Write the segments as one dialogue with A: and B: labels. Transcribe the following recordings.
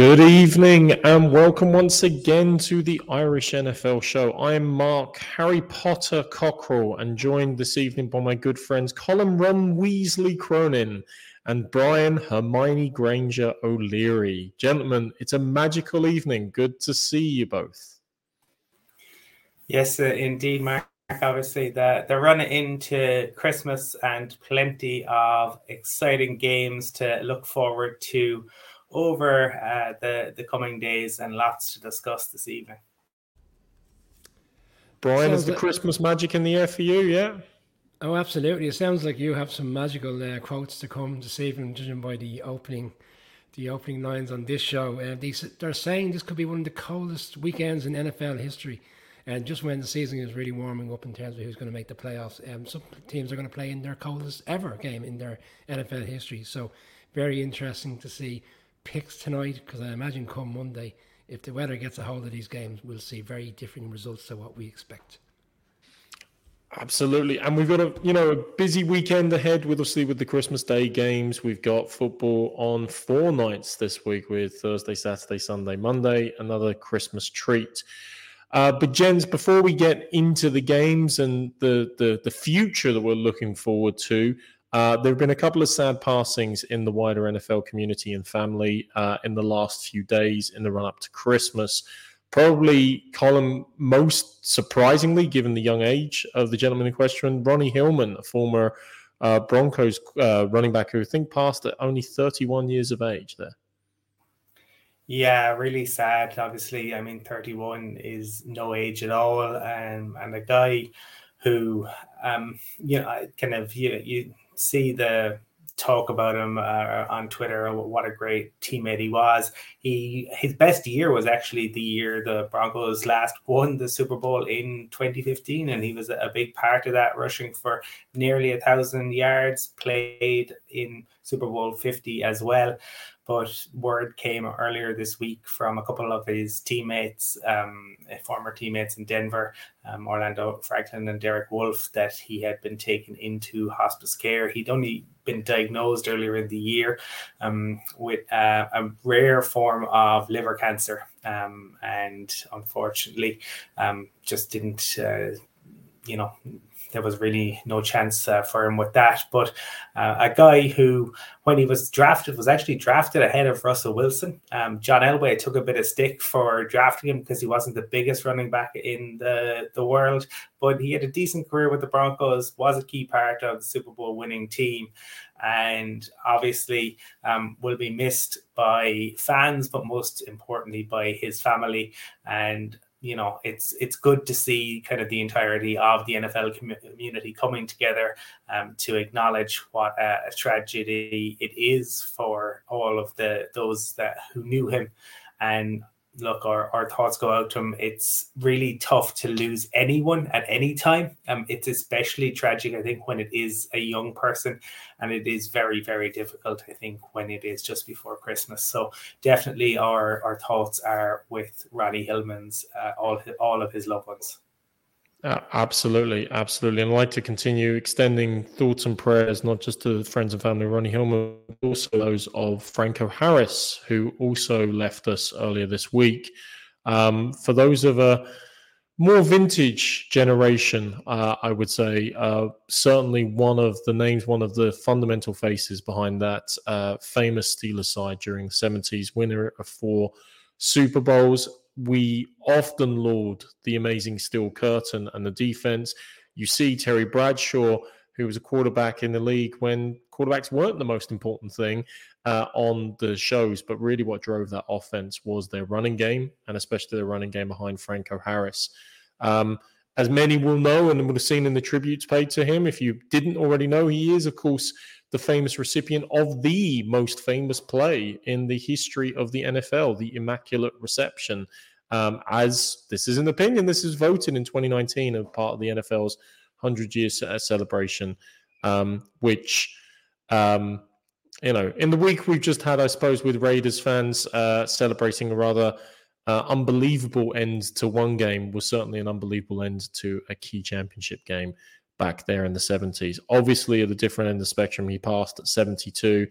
A: Good evening and welcome once again to the Irish NFL show. I am Mark Harry Potter Cockrell and joined this evening by my good friends Colin Ron Weasley Cronin and Brian Hermione Granger O'Leary. Gentlemen, it's a magical evening. Good to see you both.
B: Yes, indeed, Mark. Obviously, the, they're running into Christmas and plenty of exciting games to look forward to over uh, the, the coming days and lots to discuss this evening.
A: Brian, sounds is the like, Christmas magic in the air for you? Yeah.
C: Oh, absolutely. It sounds like you have some magical uh, quotes to come this evening, judging by the opening, the opening lines on this show. Uh, they, they're saying this could be one of the coldest weekends in NFL history, and just when the season is really warming up in terms of who's going to make the playoffs. Um, some teams are going to play in their coldest ever game in their NFL history. So, very interesting to see picks tonight because I imagine come Monday, if the weather gets a hold of these games, we'll see very different results to what we expect.
A: Absolutely, and we've got a you know a busy weekend ahead with obviously with the Christmas Day games. We've got football on four nights this week with Thursday, Saturday, Sunday, Monday. Another Christmas treat. Uh, but Jens, before we get into the games and the, the the future that we're looking forward to, uh, there have been a couple of sad passings in the wider NFL community and family uh, in the last few days in the run up to Christmas. Probably, Colin, most surprisingly, given the young age of the gentleman in question, Ronnie Hillman, a former uh, Broncos uh, running back who I think passed at only 31 years of age there.
B: Yeah, really sad. Obviously, I mean, 31 is no age at all. Um, and a guy who, um, you know, kind of, you, you see the talk about him uh, on Twitter. What a great teammate he was. He his best year was actually the year the Broncos last won the Super Bowl in 2015, and he was a big part of that, rushing for nearly a thousand yards. Played in Super Bowl 50 as well. But word came earlier this week from a couple of his teammates, um, former teammates in Denver, um, Orlando Franklin and Derek Wolfe, that he had been taken into hospice care. He'd only been diagnosed earlier in the year um, with uh, a rare form of liver cancer, um, and unfortunately, um, just didn't. Uh, you know, there was really no chance uh, for him with that. But uh, a guy who, when he was drafted, was actually drafted ahead of Russell Wilson. Um, John Elway took a bit of stick for drafting him because he wasn't the biggest running back in the, the world, but he had a decent career with the Broncos, was a key part of the Super Bowl winning team. And obviously, um, will be missed by fans, but most importantly by his family. And you know it's it's good to see kind of the entirety of the NFL community coming together um, to acknowledge what a, a, tragedy it is for all of the those that who knew him. And look, our, our thoughts go out to him. It's really tough to lose anyone at any time. Um, it's especially tragic, I think, when it is a young person, and it is very, very difficult, I think, when it is just before Christmas. So definitely, our our thoughts are with Ronnie Hillman's uh, all all of his loved ones.
A: Uh, absolutely, absolutely. And I'd like to continue extending thoughts and prayers, not just to friends and family of Ronnie Hillman, but also those of Franco Harris, who also left us earlier this week. Um, for those of a more vintage generation, uh, I would say, uh, certainly one of the names, one of the fundamental faces behind that uh, famous Steelers side during the 70s, winner of four Super Bowls we often laud the amazing steel curtain and the defense. You see Terry Bradshaw, who was a quarterback in the league when quarterbacks weren't the most important thing uh, on the shows, but really what drove that offense was their running game, and especially their running game behind Franco Harris. Um, as many will know and would have seen in the tributes paid to him, if you didn't already know, he is, of course, the famous recipient of the most famous play in the history of the NFL, the Immaculate Reception. Um, as this is an opinion, this is voted in 2019 as part of the NFL's 100 year celebration, um, which, um, you know, in the week we've just had, I suppose, with Raiders fans uh, celebrating a rather uh, unbelievable end to one game was certainly an unbelievable end to a key championship game. back there in the 70s. Obviously, at the different end of the spectrum, he passed at 72,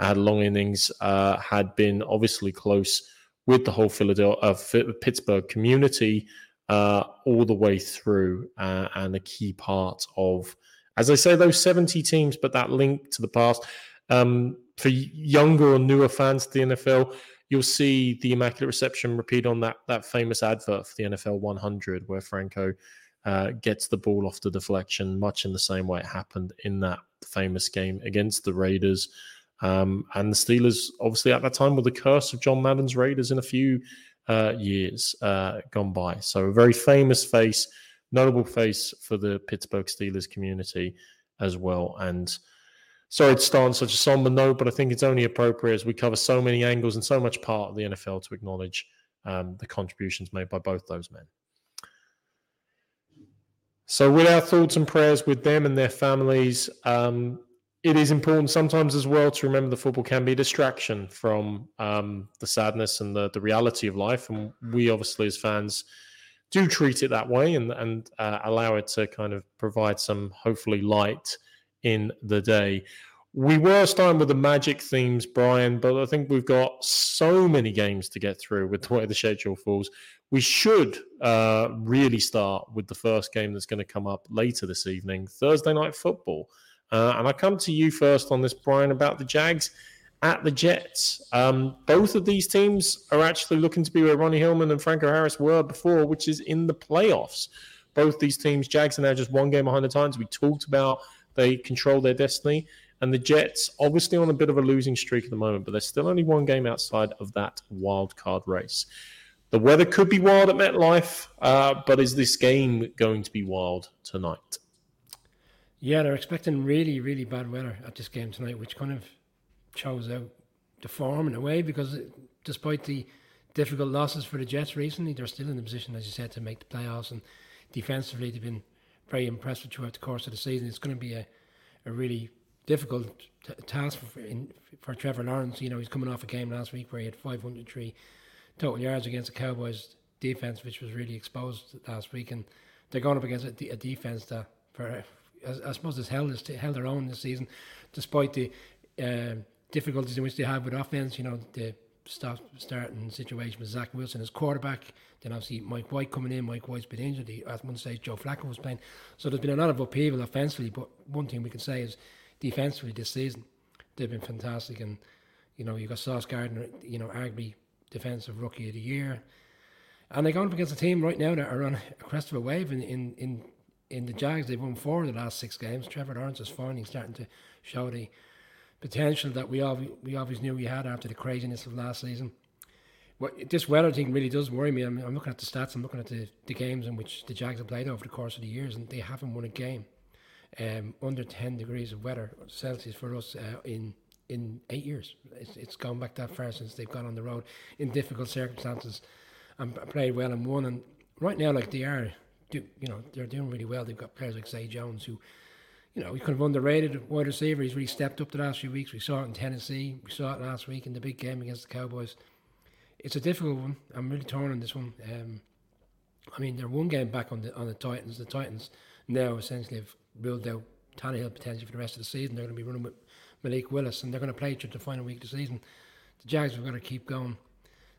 A: had long innings, uh, had been obviously close with the whole Philadelphia, uh, Pittsburgh community uh, all the way through, uh, and a key part of, as I say, those 70 teams, but that link to the past. Um, for younger or newer fans to the NFL, you'll see the Immaculate Reception repeat on that that famous advert for the NFL 100, where Franco uh, gets the ball off the deflection, much in the same way it happened in that famous game against the Raiders. Um, and the Steelers, obviously, at that time, were the curse of John Madden's Raiders in a few uh, years uh, gone by. So, a very famous face, notable face for the Pittsburgh Steelers community as well. And sorry to start on such a somber note, but I think it's only appropriate as we cover so many angles and so much part of the NFL to acknowledge um, the contributions made by both those men. So, with our thoughts and prayers with them and their families, um, it is important sometimes as well to remember the football can be a distraction from um, the sadness and the, the reality of life. And we obviously, as fans, do treat it that way and, and uh, allow it to kind of provide some hopefully light in the day. We were starting with the magic themes, Brian, but I think we've got so many games to get through with the way the schedule falls. We should uh, really start with the first game that's going to come up later this evening, Thursday night football. Uh, and I come to you first on this, Brian, about the Jags at the Jets. Um, both of these teams are actually looking to be where Ronnie Hillman and Franco Harris were before, which is in the playoffs. Both these teams, Jags are now just one game behind the Titans. We talked about they control their destiny. And the Jets, obviously on a bit of a losing streak at the moment, but they're still only one game outside of that wild card race. The weather could be wild at MetLife, uh, but is this game going to be wild tonight?
C: Yeah, they're expecting really, really bad weather at this game tonight, which kind of shows out the form in a way because despite the difficult losses for the Jets recently, they're still in the position, as you said, to make the playoffs. And defensively, they've been very impressive throughout the course of the season. It's going to be a, a really difficult t- task for, in, for Trevor Lawrence. You know, he's coming off a game last week where he had 503 total yards against the Cowboys defense, which was really exposed last week. And they're going up against a, a defense that, for I suppose, has held, held their own this season, despite the uh, difficulties in which they have with offense. You know, the stop starting situation with Zach Wilson as quarterback. Then obviously Mike White coming in. Mike White's been injured. He, at one stage, Joe Flacco was playing. So there's been a lot of upheaval offensively. But one thing we can say is defensively this season, they've been fantastic. And you know, you got Sauce Gardner, you know, arguably defensive rookie of the year. And they're going up against a team right now that are on a crest of a wave in in in, in the Jags. They've won four of the last six games. Trevor Lawrence is finally starting to show the potential that we all we always knew we had after the craziness of last season. What this weather thing really does worry me. I'm, I'm looking at the stats. I'm looking at the, the games in which the Jags have played over the course of the years, and they haven't won a game um, under 10 degrees of weather Celsius for us uh, in in eight years. It's, it's gone back that far since they've gone on the road in difficult circumstances and played well and won. And right now, like they are, do, you know, they're doing really well. They've got players like Zay Jones who you know, he's kind of underrated wide receiver. He's really stepped up the last few weeks. We saw it in Tennessee. We saw it last week in the big game against the Cowboys. It's a difficult one. I'm really torn on this one. Um, I mean, they're one game back on the on the Titans. The Titans now essentially have ruled out Tannehill potentially for the rest of the season. They're going to be running with Malik Willis, and they're going to play through the final week of the season. The Jags have got to keep going.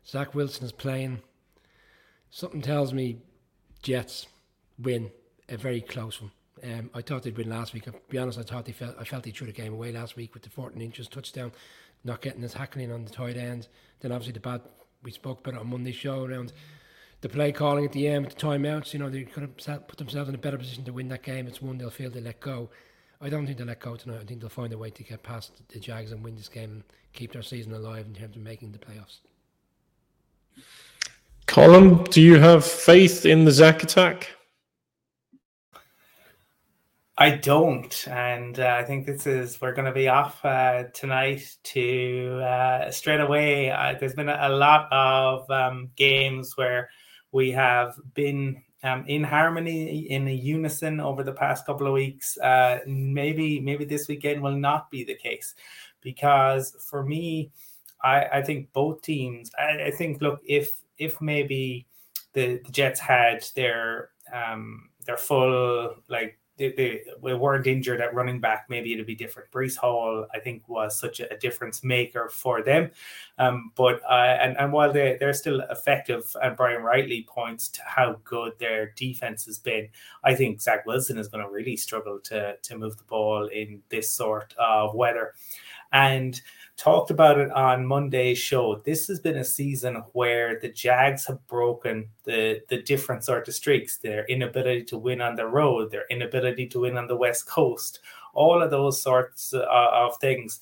C: Zach Wilson is playing. Something tells me Jets win a very close one. Um, I thought they'd win last week. To be honest, I thought they felt I felt they threw the game away last week with the 14 inches touchdown, not getting his hackling on the tight end. Then obviously the bad we spoke about it on Monday's show around the play calling at the end, the timeouts. You know they could have put themselves in a better position to win that game. It's one they'll feel they let go. I don't think they'll let go tonight. I think they'll find a way to get past the Jags and win this game and keep their season alive in terms of making the playoffs.
A: Colin, do you have faith in the Zach attack?
B: I don't, and uh, I think this is we're going to be off uh, tonight to uh, straight away. Uh, there's been a, lot of um, games where we have been um, in harmony, in unison over the past couple of weeks. Uh, maybe, maybe this weekend will not be the case, because for me, I, I think both teams. I, I, think look if if maybe the, the Jets had their um, their full like they, they, weren't injured at running back, maybe it'd be different. Breece Hall, I think, was such a, a difference maker for them. Um, but uh, and and while they they're still effective, and Brian Rightly points to how good their defense has been, I think Zach Wilson is going to really struggle to to move the ball in this sort of weather, and talked about it on Monday's show. This has been a season where the Jags have broken the, the different sort of streaks, their inability to win on the road, their inability to win on the West Coast, all of those sorts uh, of things.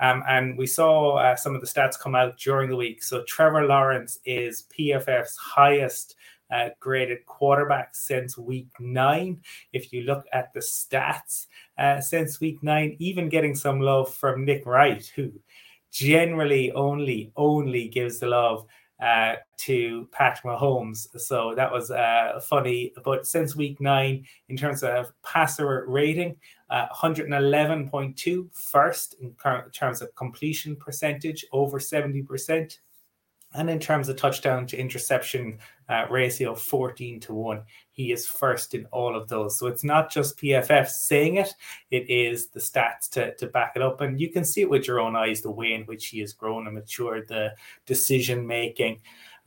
B: Um, and we saw uh, some of the stats come out during the week. So Trevor Lawrence is PFF's highest uh, graded quarterback since week nine. If you look at the stats uh, since week nine, even getting some love from Nick Wright, who generally only only gives the love uh, to Pat Mahomes. So that was uh, funny. But since week nine, in terms of passer rating, uh, 111.2, first in terms of completion percentage, over 70%. And in terms of touchdown to interception uh, ratio, 14 to 1, he is first in all of those. So it's not just PFF saying it, it is the stats to, to back it up. And you can see it with your own eyes the way in which he has grown and matured, the decision making.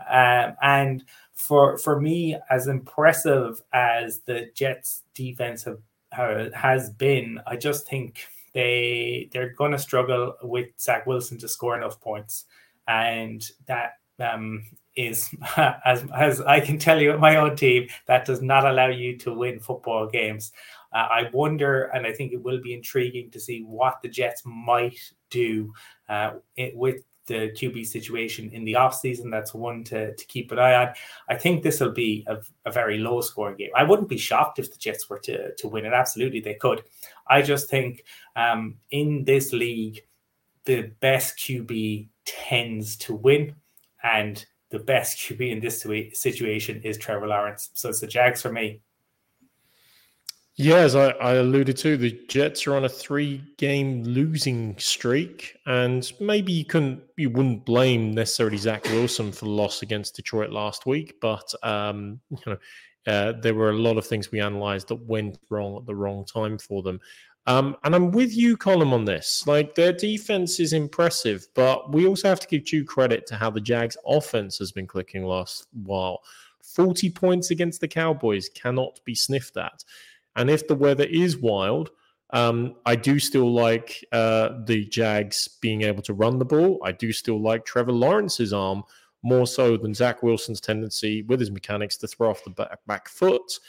B: Um, and for for me, as impressive as the Jets defense have, has been, I just think they they're going to struggle with Zach Wilson to score enough points and that um, is as as I can tell you my own team that does not allow you to win football games. Uh, I wonder, and I think it will be intriguing to see what the Jets might do uh, it, with the QB situation in the offseason. That's one to, to keep an eye on. I think this will be a, a, very low scoring game. I wouldn't be shocked if the Jets were to, to win it. Absolutely, they could. I just think um, in this league, the best QB tends to win. And the best QB in this situation is Trevor Lawrence. So it's the Jags for me.
A: Yeah, as I, I alluded to, the Jets are on a three-game losing streak, and maybe you couldn't, you wouldn't blame necessarily Zach Wilson for the loss against Detroit last week, but um, you know, uh, there were a lot of things we analysed that went wrong at the wrong time for them. Um, and I'm with you, Colin, on this. Like their defense is impressive, but we also have to give due credit to how the Jags' offense has been clicking last while. 40 points against the Cowboys cannot be sniffed at. And if the weather is wild, um, I do still like uh, the Jags being able to run the ball. I do still like Trevor Lawrence's arm more so than Zach Wilson's tendency with his mechanics to throw off the back, back foot.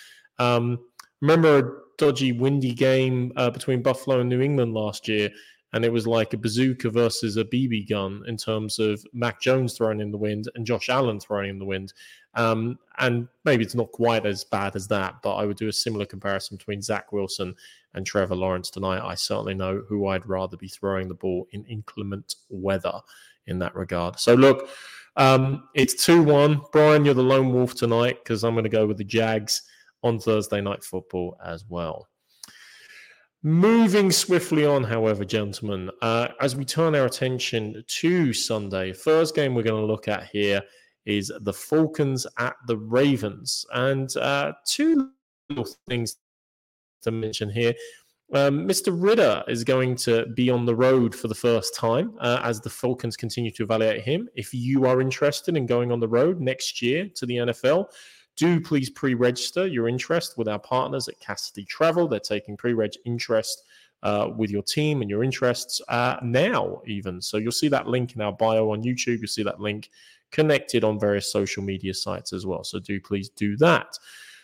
A: Um, remember dodgy, windy game uh, between Buffalo and New England last year, and it was like a bazooka versus a BB gun in terms of Mac Jones throwing in the wind and Josh Allen throwing in the wind. Um, and maybe it's not quite as bad as that, but I would do a similar comparison between Zach Wilson and Trevor Lawrence tonight. I certainly know who I'd rather be throwing the ball in inclement weather in that regard. So, look, um, it's 2 1. Brian, you're the lone wolf tonight because I'm going to go with the Jags on Thursday night football as well. Moving swiftly on, however, gentlemen, uh, as we turn our attention to Sunday, first game we're going to look at here is the Falcons at the Ravens. And uh, two little things to mention here. Um, Mr. Ridder is going to be on the road for the first time uh, as the Falcons continue to evaluate him. If you are interested in going on the road next year to the NFL, do please pre-register your interest with our partners at Cassidy Travel. They're taking pre-reg interest uh, with your team and your interests uh, now, even. So you'll see that link in our bio on YouTube. You'll see that link connected on various social media sites as well. So do please do that.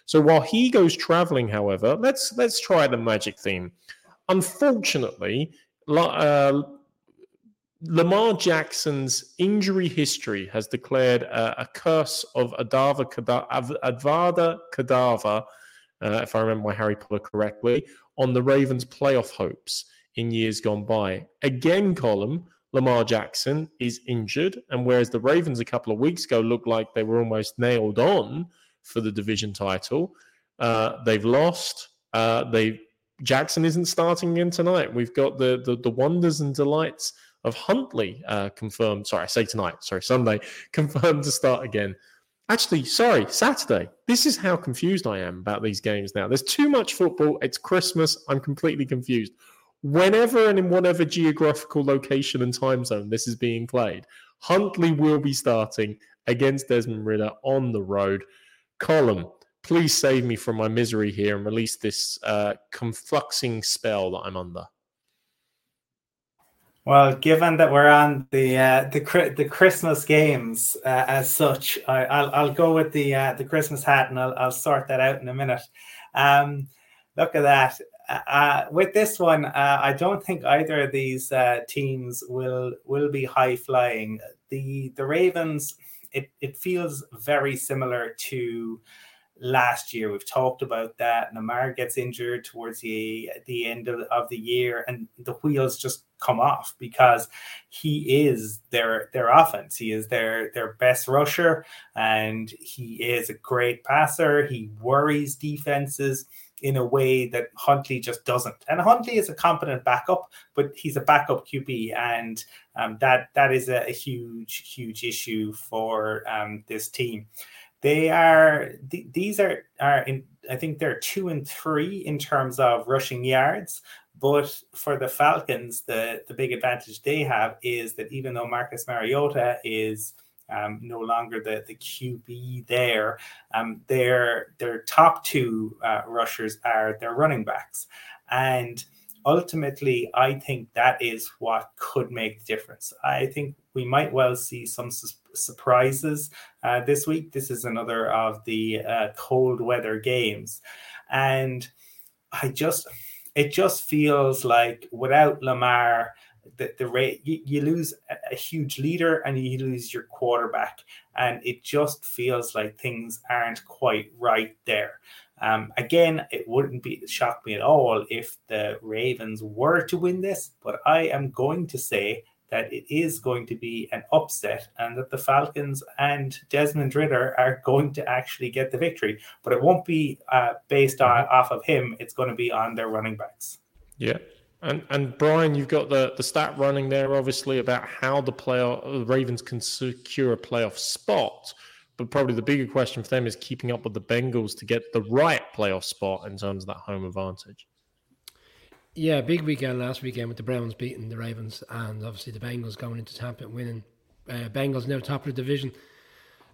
A: So while he goes traveling, however, let's let's try the magic theme. Unfortunately, uh, Lamar Jackson's injury history has declared uh, a curse of Adava Avada Kedavra, uh, if I remember my Harry Potter correctly, on the Ravens' playoff hopes in years gone by. Again, Colm, Lamar Jackson is injured, and whereas the Ravens a couple of weeks ago looked like they were almost nailed on for the division title, uh, they've lost. Uh, they Jackson isn't starting again tonight. We've got the, the the wonders and delights of Huntley uh, confirmed. Sorry, I say tonight. Sorry, Sunday confirmed to start again. Actually, sorry, Saturday. This is how confused I am about these games now. There's too much football. It's Christmas. I'm completely confused. Whenever and in whatever geographical location and time zone this is being played, Huntley will be starting against Desmond Ridder on the road. Colm, please save me from my misery here and release this uh, confluxing spell that I'm under.
B: Well, given that we're on the uh, the the Christmas games uh, as such, I, will I'll go with the uh, the Christmas hat, and I'll I'll sort that out in a minute. Um, look at that. Uh, uh, with this one, uh, I don't think either of these teams will will be high flying. The the Ravens, it it feels very similar to last year. We've talked about that. Lamar gets injured towards the the end of, of the year, and the wheels just come off because he is their their offense. He is their their best rusher, and he is a great passer. He worries defenses in a way that Huntley just doesn't. And Huntley is a competent backup, but he's a backup QB, and um, that that is a, a, huge huge issue for um, this team. They are th- these are are in I think they're two and three in terms of rushing yards. But for the Falcons, the, the big advantage they have is that even though Marcus Mariota is um, no longer the, the QB there, um, their their top two uh, rushers are their running backs. And ultimately, I think that is what could make the difference. I think we might well see some su- surprises uh, this week. This is another of the uh, cold weather games, and I just it just feels like without Lamar, the, the rate you, you lose a, a huge leader and you lose your quarterback, and it just feels like things aren't quite right there. Um, again, it wouldn't be shock me at all if the Ravens were to win this, but I am going to say that it is going to be an upset and that the Falcons and Desmond Ridder are going to actually get the victory. But it won't be uh, based on, mm-hmm. off of him, it's going to be on their running backs.
A: Yeah. And and Brian, you've got the, the stat running there, obviously, about how the player the Ravens can secure a playoff spot. But probably the bigger question for them is keeping up with the Bengals to get the right playoff spot in terms of that home advantage.
C: Yeah, big weekend last weekend with the Browns beating the Ravens, and obviously the Bengals going into Tampa and winning. Uh, Bengals now top of the division.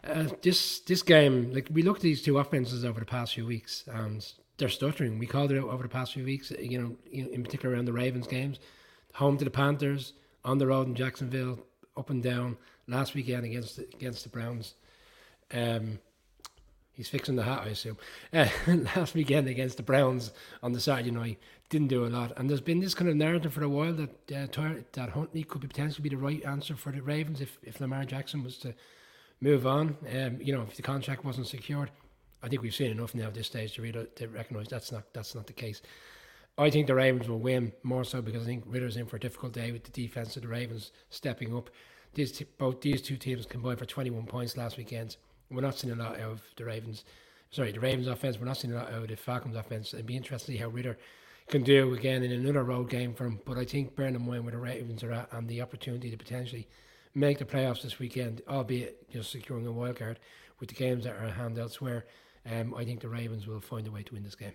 C: Uh, this this game, like we looked at these two offenses over the past few weeks, and they're stuttering. We called it out over the past few weeks. You know, in particular around the Ravens games, home to the Panthers, on the road in Jacksonville, up and down. Last weekend against against the Browns. Um, he's fixing the hat, I assume. Uh, last weekend against the Browns on the Saturday night, didn't do a lot. And there's been this kind of narrative for a while that uh, that Huntley could be potentially be the right answer for the Ravens if, if Lamar Jackson was to move on. Um, you know, if the contract wasn't secured, I think we've seen enough now at this stage to, really, to recognise that's not that's not the case. I think the Ravens will win more so because I think Ridder's in for a difficult day with the defense of the Ravens stepping up. These t- both these two teams combined for 21 points last weekend. We're not seeing a lot of the Ravens. Sorry, the Ravens offense. We're not seeing a lot of the Falcons offense. It'd be interesting to see how Ridder can do again in another road game for him. But I think bearing in mind where the Ravens are at and the opportunity to potentially make the playoffs this weekend, albeit just securing a wild card with the games that are at hand elsewhere, um, I think the Ravens will find a way to win this game.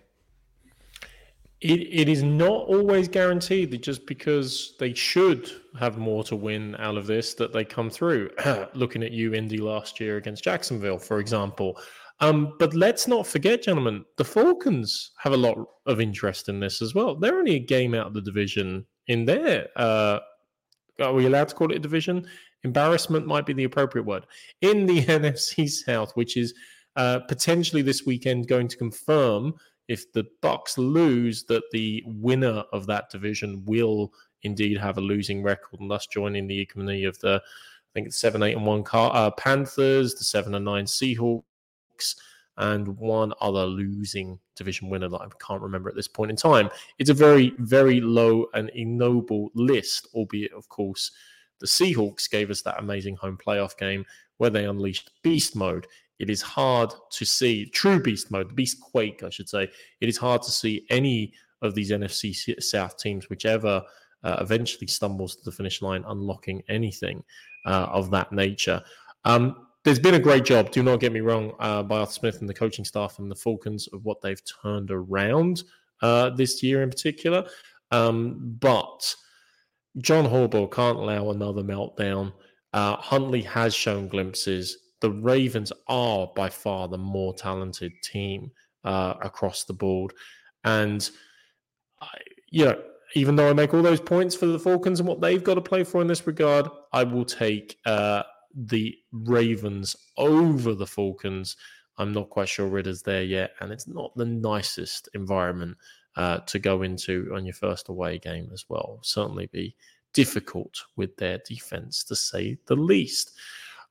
A: It, it is not always guaranteed that just because they should have more to win out of this that they come through. Looking at you, Indy, last year against Jacksonville, for example. Um, but let's not forget, gentlemen, the Falcons have a lot of interest in this as well. They're only a game out of the division in there. Uh, are we allowed to call it a division? Embarrassment might be the appropriate word. In the NFC South, which is uh, potentially this weekend going to confirm if the Bucs lose that the winner of that division will indeed have a losing record and thus joining the economy of the I think it's seven, eight, and one car, uh, Panthers, the seven and nine Seahawks, and one other losing division winner that I can't remember at this point in time. It's a very, very low and ignoble list, albeit, of course, the Seahawks gave us that amazing home playoff game where they unleashed beast mode. It is hard to see true beast mode, beast quake, I should say. It is hard to see any of these NFC South teams, whichever uh, eventually stumbles to the finish line, unlocking anything uh, of that nature. Um, there's been a great job, do not get me wrong, uh, by Arthur Smith and the coaching staff and the Falcons of what they've turned around uh, this year in particular. Um, but John Harbaugh can't allow another meltdown. Uh, Huntley has shown glimpses. The Ravens are by far the more talented team uh, across the board. And, I, you know, even though I make all those points for the Falcons and what they've got to play for in this regard, I will take uh, the Ravens over the Falcons. I'm not quite sure Ridder's there yet, and it's not the nicest environment uh, to go into on your first away game as well. Certainly be difficult with their defense, to say the least.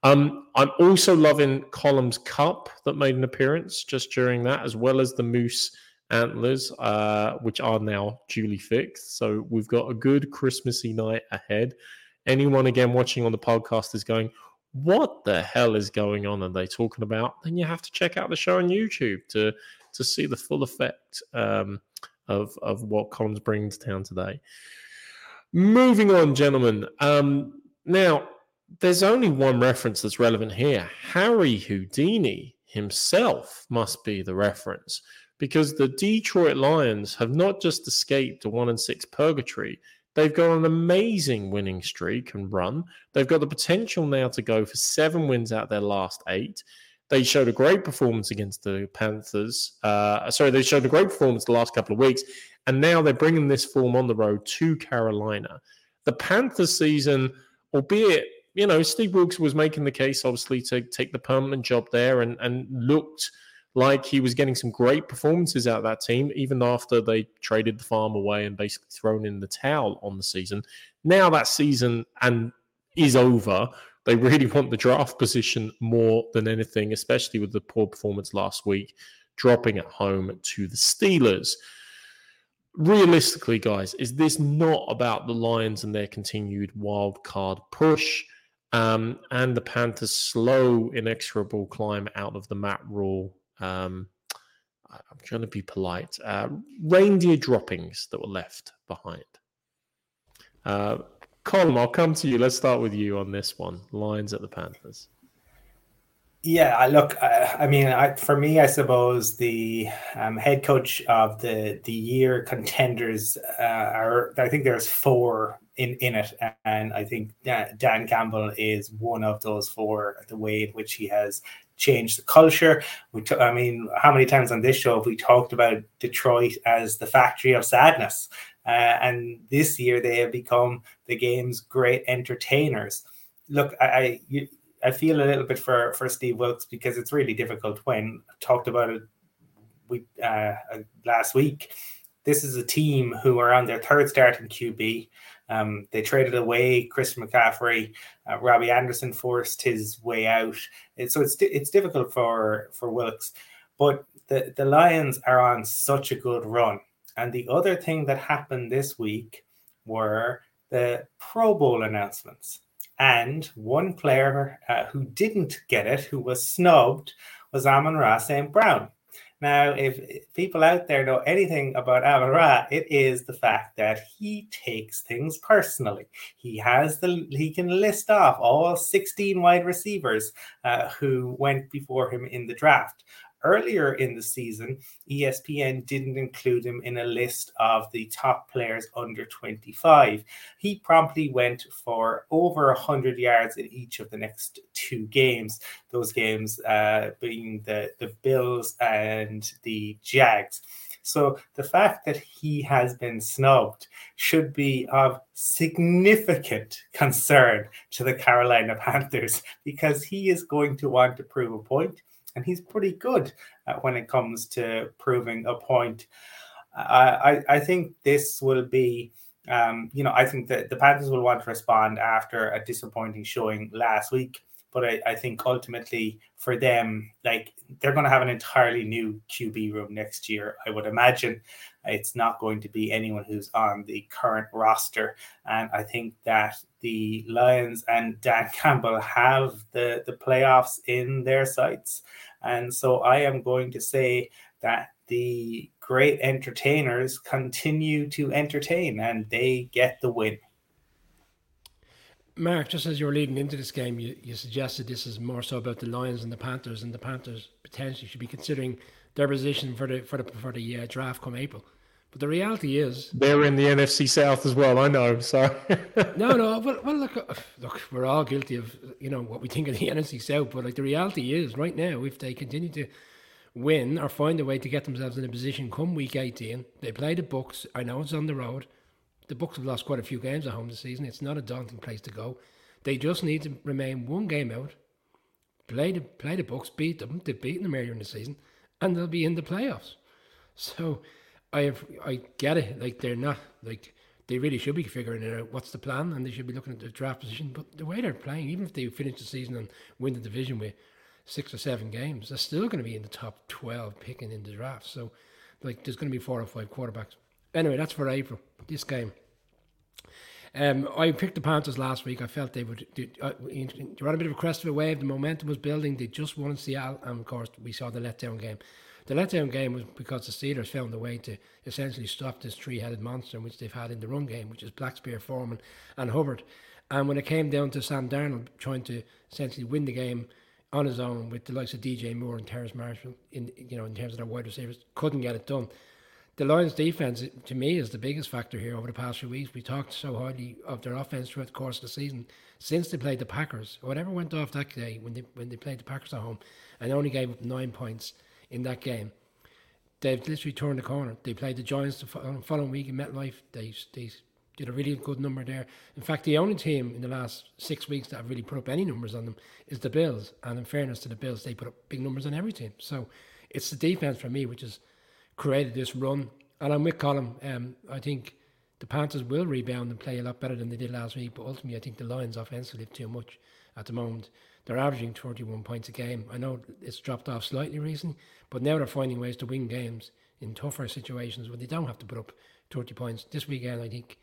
A: Um, I'm also loving Colm's Cup that made an appearance just during that, as well as the Moose antlers, uh, which are now duly fixed. So we've got a good Christmassy night ahead. Anyone again watching on the podcast is going, what the hell is going on? Are they talking about? Then you have to check out the show on YouTube to to see the full effect um, of of what Collins brings down today. Moving on, gentlemen. Um, now, there's only one reference that's relevant here. Harry Houdini himself must be the reference because the Detroit Lions have not just escaped a one and six purgatory, they've got an amazing winning streak and run. They've got the potential now to go for seven wins out their last eight. They showed a great performance against the Panthers. Uh, sorry, they showed a great performance the last couple of weeks, and now they're bringing this form on the road to Carolina. The Panthers season, albeit you know, Steve Wilks was making the case, obviously, to take the permanent job there and, and looked like he was getting some great performances out of that team, even after they traded the farm away and basically thrown in the towel on the season. Now that season and is over. They really want the draft position more than anything, especially with the poor performance last week, dropping at home to the Steelers. Realistically, guys, is this not about the Lions and their continued wild card push? Um, and the Panthers' slow, inexorable climb out of the Matt Rhule um, I'm trying to be polite, uh, reindeer droppings that were left behind. Uh, Colm, I'll come to you. Let's start with you on this one. Lions at the Panthers.
B: Yeah, I look. I, I mean, I, for me, I suppose the um, head coach of the the year contenders uh, are. I think there's four in in it, and I think Dan Campbell is one of those four. The way in which he has changed the culture. We, t- I mean, how many times on this show have we talked about Detroit as the factory of sadness? Uh, and this year they have become the game's great entertainers. Look, I, I, you, I feel a little bit for for Steve Wilks because it's really difficult when I talked about it we uh, last week. This is a team who are on their third start in QB. Um, they traded away Chris McCaffrey. Uh, Robbie Anderson forced his way out. So it's it's difficult for for Wilks, but the the Lions are on such a good run. And the other thing that happened this week were the Pro Bowl announcements. And one player uh, who didn't get it, who was snubbed, was Amon-Ra St. Brown. Now, if people out there know anything about Amon Ra, it is the fact that he takes things personally. He has the he can list off all 16 wide receivers uh, who went before him in the draft. Earlier in the season, ESPN didn't include him in a list of the top players under 25. He promptly went for over 100 yards in each of the next two games, those games uh, being the, the Bills and the Jags. So the fact that he has been snubbed should be of significant concern to the Carolina Panthers because he is going to want to prove a point and he's pretty good when it comes to proving a point. I, I think this will be, um, you know, I think that the Panthers will want to respond after a disappointing showing last week. But I, I think ultimately for them, like they're going to have an entirely new QB room next year. I would imagine it's not going to be anyone who's on the current roster. And I think that the Lions and Dan Campbell have the, the playoffs in their sights. And so I am going to say that the great entertainers continue to entertain and they get the win.
C: Mark, just as you were leading into this game, you, you suggested this is more so about the Lions and the Panthers, and the Panthers potentially should be considering their position for the for the for the uh, draft come April. But the reality is
A: they're in the NFC South as well. I know. So
C: no, no. Well, well, look, uh, look, we're all guilty of you know what we think of the NFC South. But like the reality is, right now, if they continue to win or find a way to get themselves in a position come week eighteen, they play the Bucs. I know it's on the road. The Bucs have lost quite a few games at home this season. It's not a daunting place to go. They just need to remain one game out. Play the play the Bucs, beat them. They've beaten them earlier in the season, and they'll be in the playoffs. So I have, I get it. Like they're not like they really should be figuring out what's the plan, and they should be looking at the draft position. But the way they're playing, even if they finish the season and win the division with six or seven games, they're still going to be in the top twelve picking in the draft. So, like, there's going to be four or five quarterbacks. Anyway, that's for April. This game. Um, I picked the Panthers last week. I felt they would. They, uh, they a bit of a crest of a wave. The momentum was building. They just won Seattle, and of course, we saw the letdown game. The letdown game was because the Steelers found a way to essentially stop this three-headed monster which they've had in the run game, which is Blackshear, Foreman, and Hubbard. And when it came down to Sam Darnold trying to essentially win the game on his own with the likes of DJ Moore and Terrace Marshall in you know in terms of their wide receivers, couldn't get it done. The Lions' defense, to me, is the biggest factor here over the past few weeks. We talked so highly of their offense throughout the course of the season since they played the Packers. Whatever went off that day when they when they played the Packers at home, and only gave up nine points in that game. They've literally turned the corner. They played the Giants the following week in MetLife. They, they did a really good number there. In fact, the only team in the last six weeks that have really put up any numbers on them is the Bills. And in fairness to the Bills, they put up big numbers on every team. So it's the defense for me which has created this run. And I'm with Colin. Um, I think the Panthers will rebound and play a lot better than they did last week. But ultimately, I think the Lions offensively have too much at the moment. They're averaging 31 points a game. I know it's dropped off slightly recently, but now they're finding ways to win games in tougher situations where they don't have to put up 30 points. This weekend, I think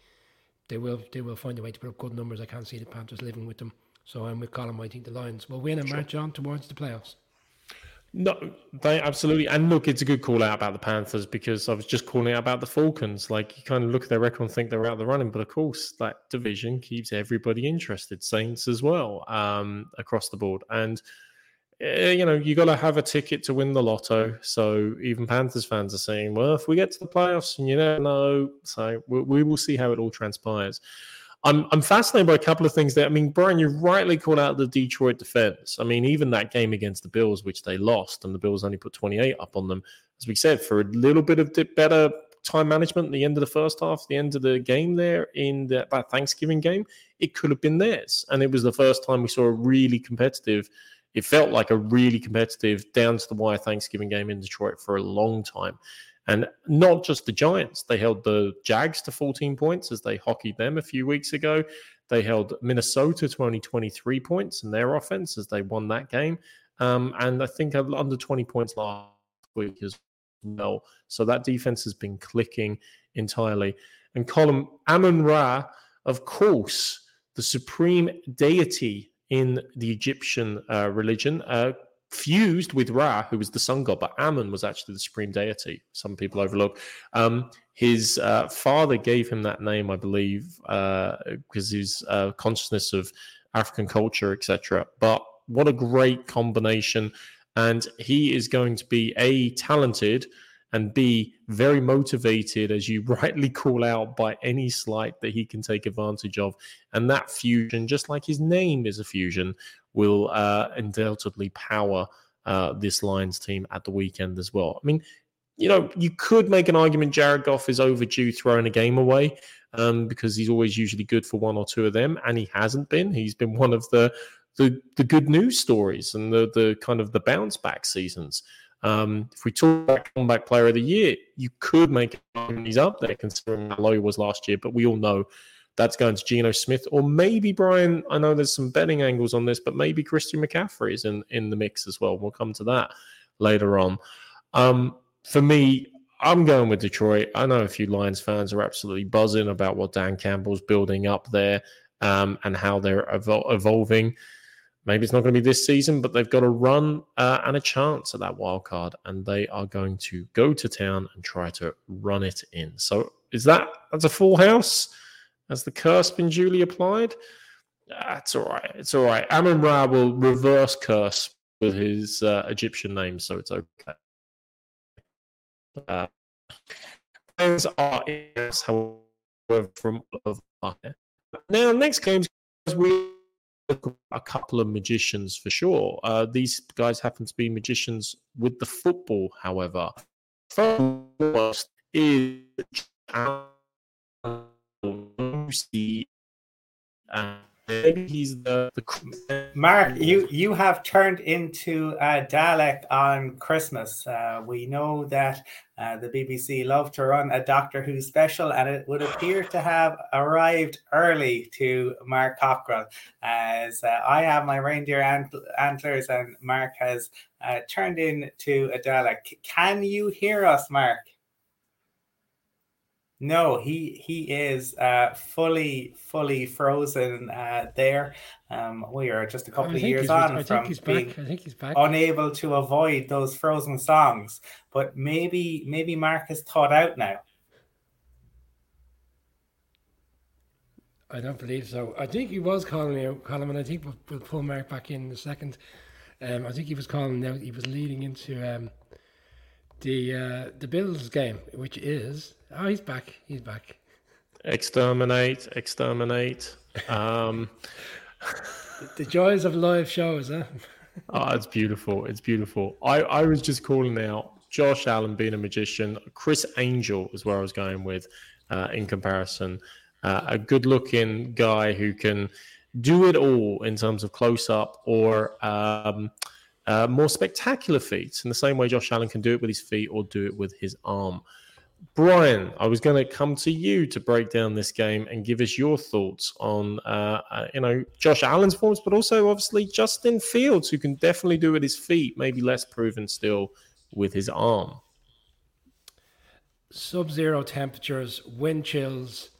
C: they will they will find a way to put up good numbers. I can't see the Panthers living with them. So I'm with Colin. I think the Lions will win and sure. march on towards the playoffs.
A: No, they absolutely. And look, it's a good call out about the Panthers because I was just calling out about the Falcons. Like you kind of look at their record and think they're out of the running, but of course that division keeps everybody interested. Saints as well, um, across the board. And uh, you know you got to have a ticket to win the lotto. So even Panthers fans are saying, well, if we get to the playoffs, and you never know, so we, we will see how it all transpires. I'm I'm fascinated by a couple of things there. I mean, Brian, you rightly called out the Detroit defense. I mean, even that game against the Bills, which they lost, and the Bills only put 28 up on them, as we said, for a little bit of better time management at the end of the first half, the end of the game there in the, that Thanksgiving game, it could have been theirs. And it was the first time we saw a really competitive, it felt like a really competitive down to the wire Thanksgiving game in Detroit for a long time. And not just the Giants, they held the Jags to 14 points as they hockeyed them a few weeks ago. They held Minnesota to only 23 points in their offense as they won that game. Um, and I think under 20 points last week as well. So that defense has been clicking entirely. And Colin Amun Ra, of course, the supreme deity in the Egyptian uh, religion, uh, fused with Ra, who was the sun god, but Amun was actually the supreme deity. Some people overlook. Um, his uh, father gave him that name, I believe, because uh, his uh, consciousness of African culture, etc. But what a great combination! And he is going to be a talented and be very motivated, as you rightly call out, by any slight that he can take advantage of. And that fusion, just like his name is a fusion, will uh, undoubtedly power uh, this Lions team at the weekend as well. I mean, you know, you could make an argument Jared Goff is overdue throwing a game away um, because he's always usually good for one or two of them, and he hasn't been. He's been one of the the, the good news stories and the the kind of the bounce back seasons. Um, if we talk about comeback player of the year, you could make he's up there considering how low he was last year, but we all know that's going to Geno Smith, or maybe Brian. I know there's some betting angles on this, but maybe Christian McCaffrey is in in the mix as well. We'll come to that later on. Um, for me, I'm going with Detroit. I know a few Lions fans are absolutely buzzing about what Dan Campbell's building up there um, and how they're evol- evolving. Maybe it's not going to be this season, but they've got a run uh, and a chance at that wild card, and they are going to go to town and try to run it in. So, is that that's a full house? Has the curse been duly applied? That's all right. It's all right. Amon Ra will reverse curse with his uh, Egyptian name, so it's okay. Uh, are however, from now next games we a couple of magicians for sure. Uh, these guys happen to be magicians with the football, however. First is And maybe he's the, the
B: Mark. You you have turned into a Dalek on Christmas. Uh, we know that uh, the BBC love to run a Doctor Who special, and it would appear to have arrived early to Mark Cockrell, as uh, I have my reindeer ant- antlers, and Mark has uh, turned into a Dalek. Can you hear us, Mark? No, he he is uh, fully fully frozen uh, there. Um, we are just a couple of years on from being unable to avoid those frozen songs. But maybe maybe Mark has thought out now.
C: I don't believe so. I think he was calling out Colm, and I think we'll, we'll, pull Mark back in, in a second. Um, I think he was calling out. He was leading into um, the uh, the Bills game, which is oh he's back, he's back.
A: Exterminate, exterminate. Um,
C: the joys of live shows, huh?
A: oh, it's beautiful. It's beautiful. I, I was just calling out Josh Allen being a magician. Criss Angel is where I was going with uh, in comparison. Uh, a good looking guy who can do it all in terms of close up or um, uh, more spectacular feats in the same way Josh Allen can do it with his feet or do it with his arm. Brian, I was going to come to you to break down this game and give us your thoughts on, uh, uh, you know, Josh Allen's forms, but also obviously Justin Fields, who can definitely do it with his feet, maybe less proven still with his arm.
C: Sub-zero temperatures, wind chills,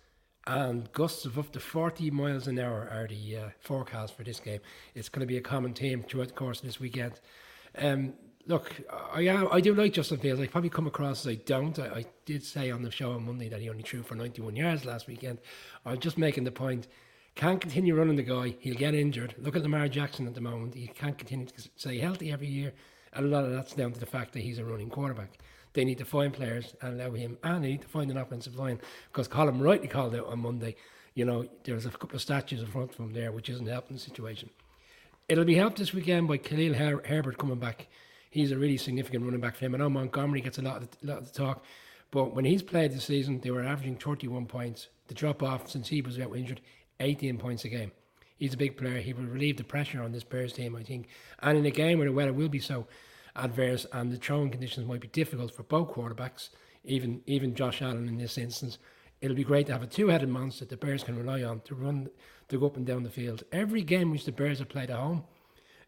C: and gusts of up to 40 miles an hour are the uh, forecast for this game. It's going to be a common theme throughout the course of this weekend. Um, look, I I do like Justin Fields. I probably come across as I don't. I, I, did say on the show on Monday that he only threw for 91 yards last weekend. I'm just making the point. Can't continue running the guy. He'll get injured. Look at Lamar Jackson at the moment. He can't continue to stay healthy every year. And a lot of that's down to the fact that he's a running quarterback. They need to find players and allow him, and they need to find an offensive line because Colm rightly called out on Monday. You know, there's a couple of statues in front of him there, which isn't helping the situation. It'll be helped this weekend by Khalil Her- Herbert coming back. He's a really significant running back for him. I know Montgomery gets a lot of the, lot of the talk, but when he's played this season, they were averaging 31 points. The drop off since he was out injured, 18 points a game. He's a big player. He will relieve the pressure on this Bears team, I think. And in a game where the weather will be so adverse and the throwing conditions might be difficult for both quarterbacks, even even Josh Allen in this instance. It'll be great to have a two-headed monster the Bears can rely on to run, to go up and down the field. Every game which the Bears have played at home,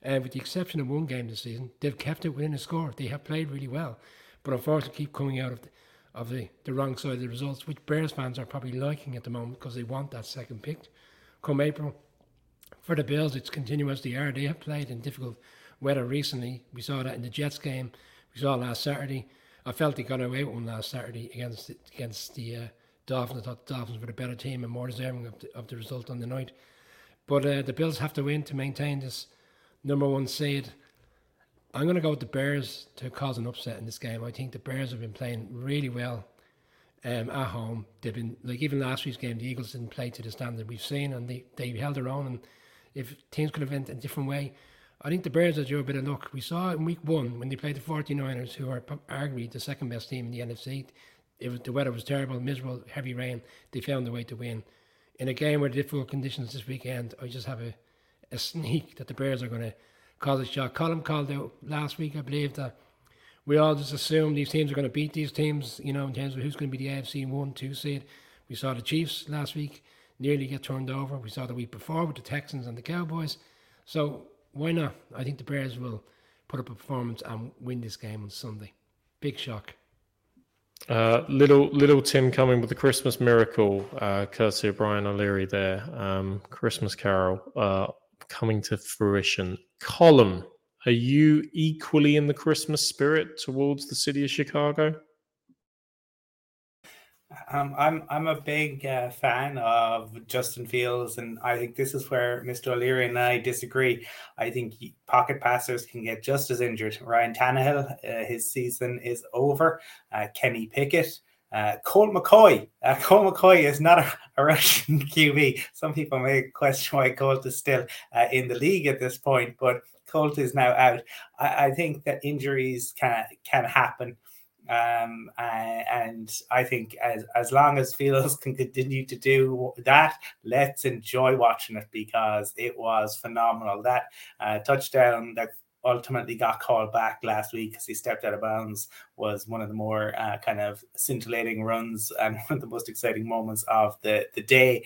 C: uh, with the exception of one game this season, they've kept it within a score. They have played really well, but unfortunately keep coming out of the, of the, the wrong side of the results, which Bears fans are probably liking at the moment because they want that second pick. Come April, for the Bills, it's continuous. They are. They have played in difficult weather recently. We saw that in the Jets game. We saw last Saturday. I felt they got away with one last Saturday against against the uh, Dolphins. I thought the Dolphins were a better team and more deserving of the, of the result on the night. But uh, the Bills have to win to maintain this number one seed. I'm going to go with the Bears to cause an upset in this game. I think the Bears have been playing really well um, at home. They've been like even last week's game, the Eagles didn't play to the standard we've seen, and they, they held their own. And if teams could have went a different way, I think the Bears are due a bit of luck. We saw in week one when they played the 49ers, who are arguably the second best team in the NFC. It was, the weather was terrible, miserable, heavy rain. They found a way to win. In a game where the difficult conditions this weekend, I just have a, a sneak that the Bears are going to cause a shot. Colm called out last week, I believe, that we all just assume these teams are going to beat these teams, you know, in terms of who's going to be the AFC 1 2 seed. We saw the Chiefs last week nearly get turned over. We saw the week before with the Texans and the Cowboys. So why not? I think the Bears will put up a performance and win this game on Sunday. Big shock.
A: Uh, little little Tim coming with the Christmas miracle, uh, courtesy of Brian O'Leary there. Um, Christmas Carol uh, coming to fruition. Colm, are you equally in the Christmas spirit towards the city of Chicago?
B: Um, I'm I'm a big uh, fan of Justin Fields, and I think this is where Mr. O'Leary and I disagree. I think pocket passers can get just as injured. Ryan Tannehill, uh, his season is over. Uh, Kenny Pickett. Uh, Colt McCoy. Uh, Colt McCoy is not a, a, Russian QB. Some people may question why Colt is still uh, in the league at this point, but Colt is now out. I, I think that injuries can can happen. Um, and I think as as long as Fields can continue to do that, let's enjoy watching it because it was phenomenal. That uh, touchdown that ultimately got called back last week because he stepped out of bounds was one of the more uh, kind of scintillating runs and one of the most exciting moments of the the day.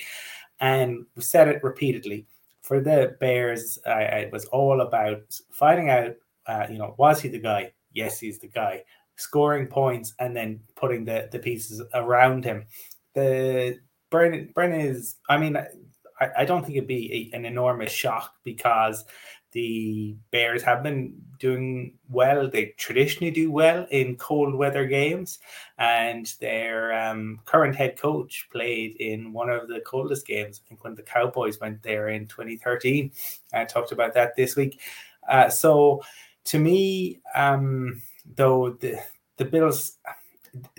B: And we said it repeatedly for the Bears. Uh, it was all about finding out, uh, you know, was he the guy? Yes, he's the guy scoring points and then putting the, the pieces around him. The Brennan, Brennan is, I mean, I, I don't think it'd be a, an enormous shock because the Bears have been doing well. They traditionally do well in cold weather games, and their um, current head coach played in one of the coldest games. I think when the Cowboys went there in 2013. I talked about that this week. Uh, so, to me, um, though the the Bills,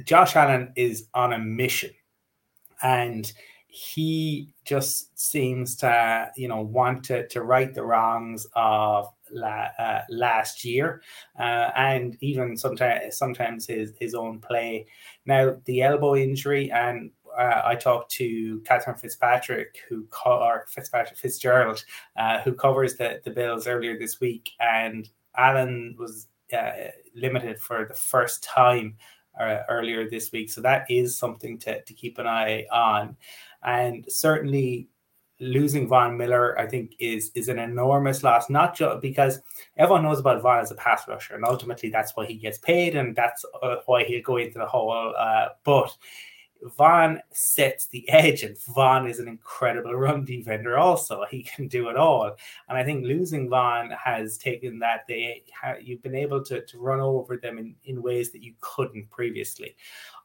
B: Josh Allen is on a mission, and he just seems to you know want to, to right the wrongs of la, uh, last year uh, and even sometimes sometimes his his own play. Now the elbow injury and uh, I talked to Catherine Fitzpatrick, who co- or Fitzpatrick Fitzgerald, uh, who covers the the Bills earlier this week, and Allen was uh, limited for the first time uh, earlier this week. So that is something to, to keep an eye on. And certainly losing Von Miller, I think, is is an enormous loss, not just because everyone knows about Von as a pass rusher, and ultimately that's why he gets paid, and that's uh, why he'll go into the hole. Uh, but Von sets the edge, and Von is an incredible run defender. Also, he can do it all. And I think losing Von has taken that they you've been able to, to run over them in, in ways that you couldn't previously.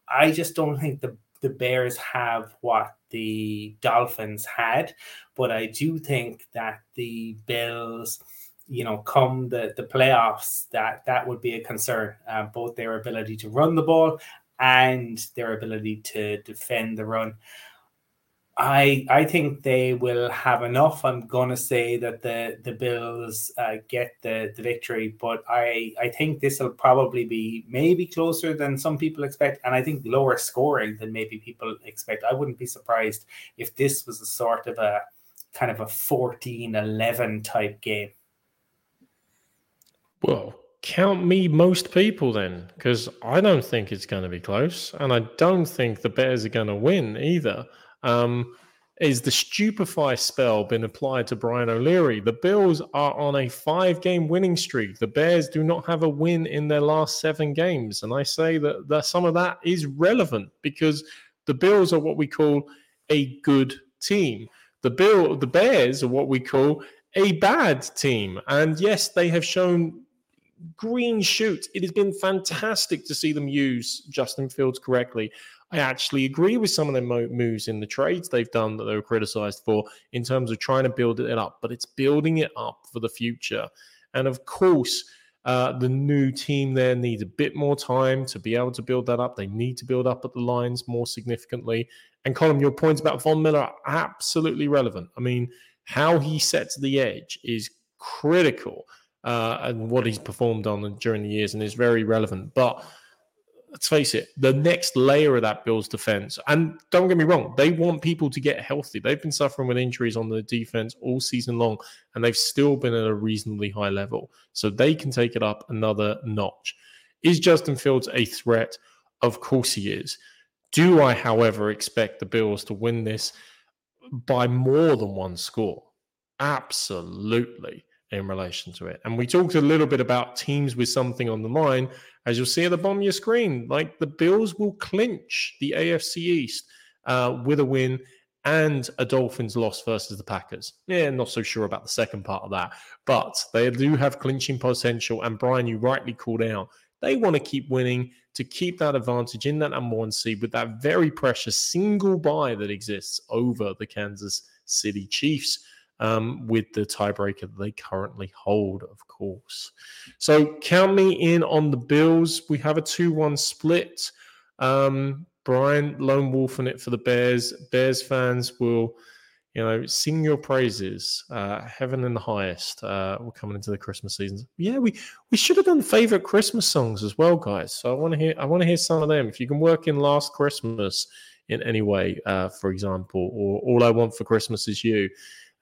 B: I just don't think the the Bears have what the Dolphins had, but I do think that the Bills you know, come the the playoffs, that that would be a concern. Uh, both their ability to run the ball and their ability to defend the run. I I think they will have enough. I'm gonna say that the the Bills uh, get the the victory, but I I think this will probably be maybe closer than some people expect, and I think lower scoring than maybe people expect. I wouldn't be surprised if this was a sort of a kind of a 14-11 type game.
A: Well, count me most people then, because I don't think it's going to be close, and I don't think the Bears are going to win either. Um, is the stupefy spell been applied to Brian O'Leary? The Bills are on a five game winning streak. The Bears do not have a win in their last seven games. And I say that, that some of that is relevant because the Bills are what we call a good team. The Bill the Bears are what we call a bad team. And yes, they have shown green shoots. It has been fantastic to see them use Justin Fields correctly. I actually agree with some of their moves in the trades they've done that they were criticized for in terms of trying to build it up, but it's building it up for the future. And of course, uh, the new team there needs a bit more time to be able to build that up. They need to build up at the lines more significantly. And Colm, your points about Von Miller are absolutely relevant. I mean, how he sets the edge is critical uh, and what he's performed on during the years and is very relevant. But let's face it, the next layer of that Bills defense, and don't get me wrong, they want people to get healthy. They've been suffering with injuries on the defense all season long, and they've still been at a reasonably high level. So they can take it up another notch. Is Justin Fields a threat? Of course he is. Do I, however, expect the Bills to win this by more than one score? Absolutely in relation to it. And we talked a little bit about teams with something on the line. As you'll see at the bottom of your screen, like the Bills will clinch the AFC East uh, with a win and a Dolphins loss versus the Packers. Yeah, not so sure about the second part of that, but they do have clinching potential. And Brian, you rightly called out They want to keep winning to keep that advantage in that number one seed with that very precious single buy that exists over the Kansas City Chiefs. Um, with the tiebreaker that they currently hold, of course. So count me in on the Bills. We have a 2 1 split. Um, Brian, lone wolf in it for the Bears. Bears fans will you know, sing your praises, uh, heaven in the highest. Uh, we're coming into the Christmas season. Yeah, we we should have done favorite Christmas songs as well, guys. So I want to hear I want to hear some of them. If you can work in Last Christmas in any way, uh, for example, or All I Want for Christmas is You,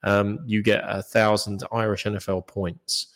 A: um, you get a thousand Irish NFL points.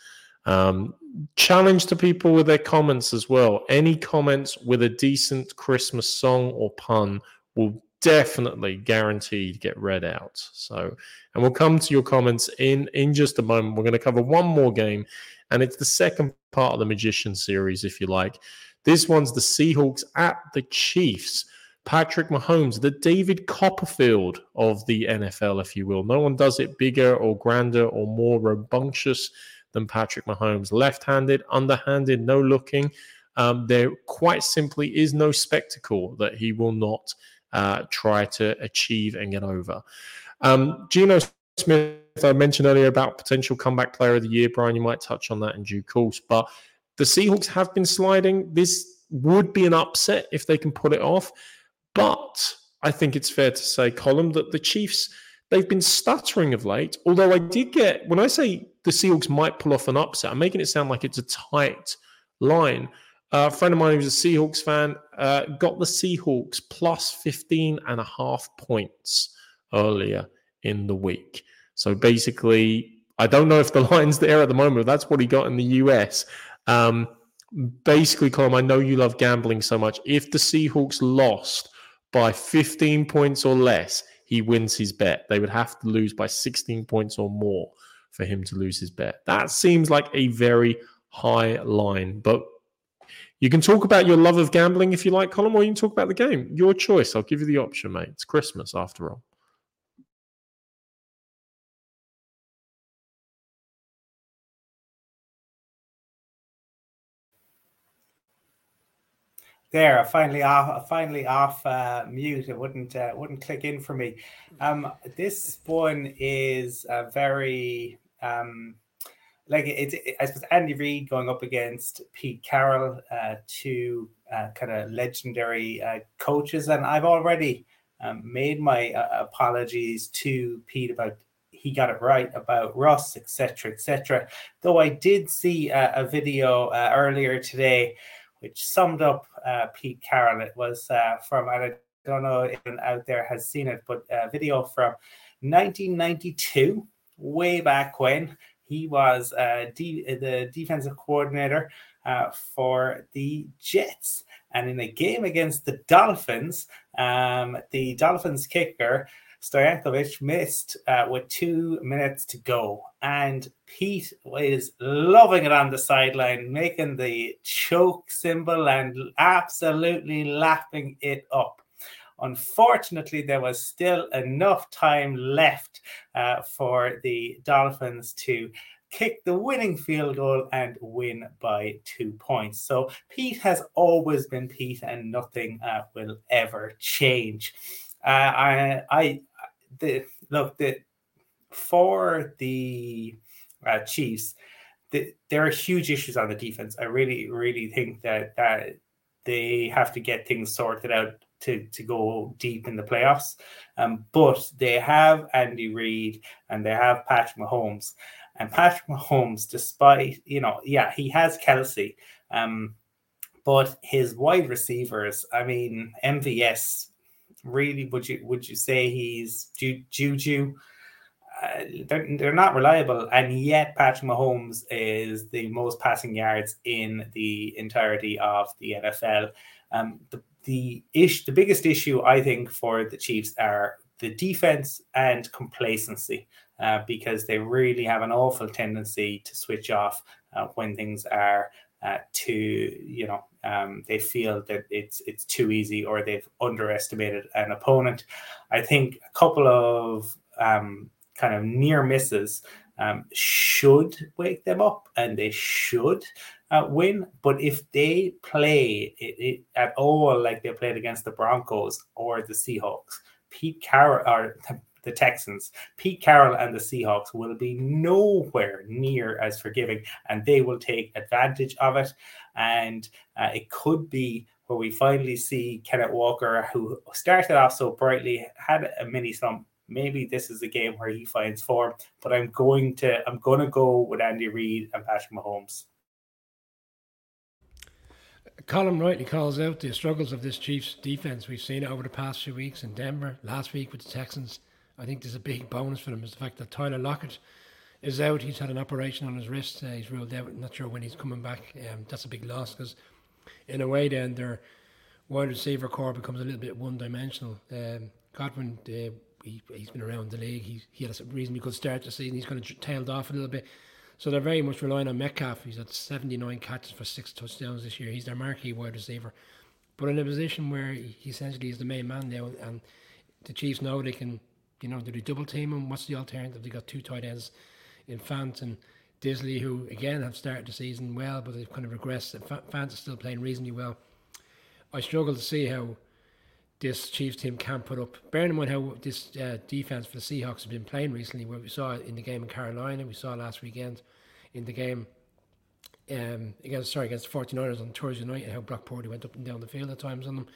A: Um, challenge to people with their comments as well. Any comments with a decent Christmas song or pun will definitely guaranteed get read out. So, and we'll come to your comments in in just a moment. We're going to cover one more game, and it's the second part of the Magician series, if you like. This one's the Seahawks at the Chiefs. Patrick Mahomes, the David Copperfield of the NFL, if you will. No one does it bigger or grander or more rambunctious than Patrick Mahomes. Left handed, underhanded, no looking. Um, there quite simply is no spectacle that he will not uh, try to achieve and get over. Um, Geno Smith, I mentioned earlier about potential comeback player of the year. Brian, you might touch on that in due course. But the Seahawks have been sliding. This would be an upset if they can pull it off. But I think it's fair to say, Colm, that the Chiefs, they've been stuttering of late. Although I did get, when I say the Seahawks might pull off an upset, I'm making it sound like it's a tight line. Uh, a friend of mine who's a Seahawks fan uh, got the Seahawks plus 15 and a half points earlier in the week. So basically, I don't know if the line's there at the moment, that's what he got in the US. Um, basically, Colm, I know you love gambling so much. If the Seahawks lost by 15 points or less, he wins his bet. They would have to lose by 16 points or more for him to lose his bet. That seems like a very high line, but you can talk about your love of gambling if you like, Colm, or you can talk about the game. Your choice. I'll give you the option, mate. It's Christmas after all.
B: There, finally off, finally off uh, mute. It wouldn't uh, wouldn't click in for me. Um, this one is a very um, like it's it, I suppose Andy Reid going up against Pete Carroll, uh, two uh, kind of legendary uh, coaches, and I've already um, made my uh, apologies to Pete about he got it right about Russ, etc., etc. Though I did see a video earlier today which summed up uh, Pete Carroll. It was from I don't know if anyone out there has seen it, but a video from 1992, way back when he was uh, the defensive coordinator uh, for the Jets. And in a game against the Dolphins, um, the Dolphins kicker, Stoyanovich, missed uh, with two minutes to go. And Pete is loving it on the sideline, making the choke symbol and absolutely laughing it up. Unfortunately, there was still enough time left uh, for the Dolphins to kick the winning field goal and win by two points. So Pete has always been Pete, and nothing uh, will ever change. Uh, I, I, the look the for the uh, Chiefs, the, there are huge issues on the defense. I really, really think that that they have to get things sorted out to to go deep in the playoffs. Um, but they have Andy Reid and they have Patrick Mahomes. And Patrick Mahomes, despite you know, yeah, he has Kelce, um, but his wide receivers, I mean, MVS, really, would you would you say he's Ju- Juju? Uh, they're, they're not reliable, and yet Patrick Mahomes is the most passing yards in the entirety of the NFL. Um, the the ish, the biggest issue I think for the Chiefs are the defense and complacency, uh, because they really have an awful tendency to switch off uh, when things are uh, too, you know, um, they feel that it's it's too easy or they've underestimated an opponent. I think a couple of um, kind of near misses um, should wake them up and they should uh, win. But if they play it, it, at all like they played against the Broncos or the Seahawks, Pete Carroll or the Texans, Pete Carroll and the Seahawks will be nowhere near as forgiving, and they will take advantage of it. And uh, it could be where we finally see Kenneth Walker, who started off so brightly, had a mini slump. Maybe this is a game where he finds form, but I'm going to I'm going to go with Andy Reid and Patrick Mahomes.
C: Colm rightly calls out the struggles of this Chiefs defense. We've seen it over the past few weeks in Denver, last week with the Texans. I think there's a big bonus for them is the fact that Tyler Lockett is out. He's had an operation on his wrist. Uh, he's ruled out. Not sure when he's coming back. Um, that's a big loss because, in a way, then their wide receiver corps becomes a little bit one dimensional. Um, Goodwin, uh, he, has been around the league. He, he had a reasonably good start to season. He's kind of tailed off a little bit. So they're very much relying on Metcalf. He's had 79 catches for six touchdowns this year. He's their marquee wide receiver. But in a position where he essentially is the main man now, and the Chiefs know they can, you know, do they double team him? What's the alternative? They got two tight ends in Fant and Dissly, who again have started the season well, but they've kind of regressed. Fant is still playing reasonably well. I struggle to see how this Chiefs team can put up. Bearing in mind how this uh, defense for the Seahawks has been playing recently, where we saw it in the game in Carolina, we saw last weekend in the game um, against sorry against the 49ers on Thursday night, and how Brock Purdy went up and down the field at times on them.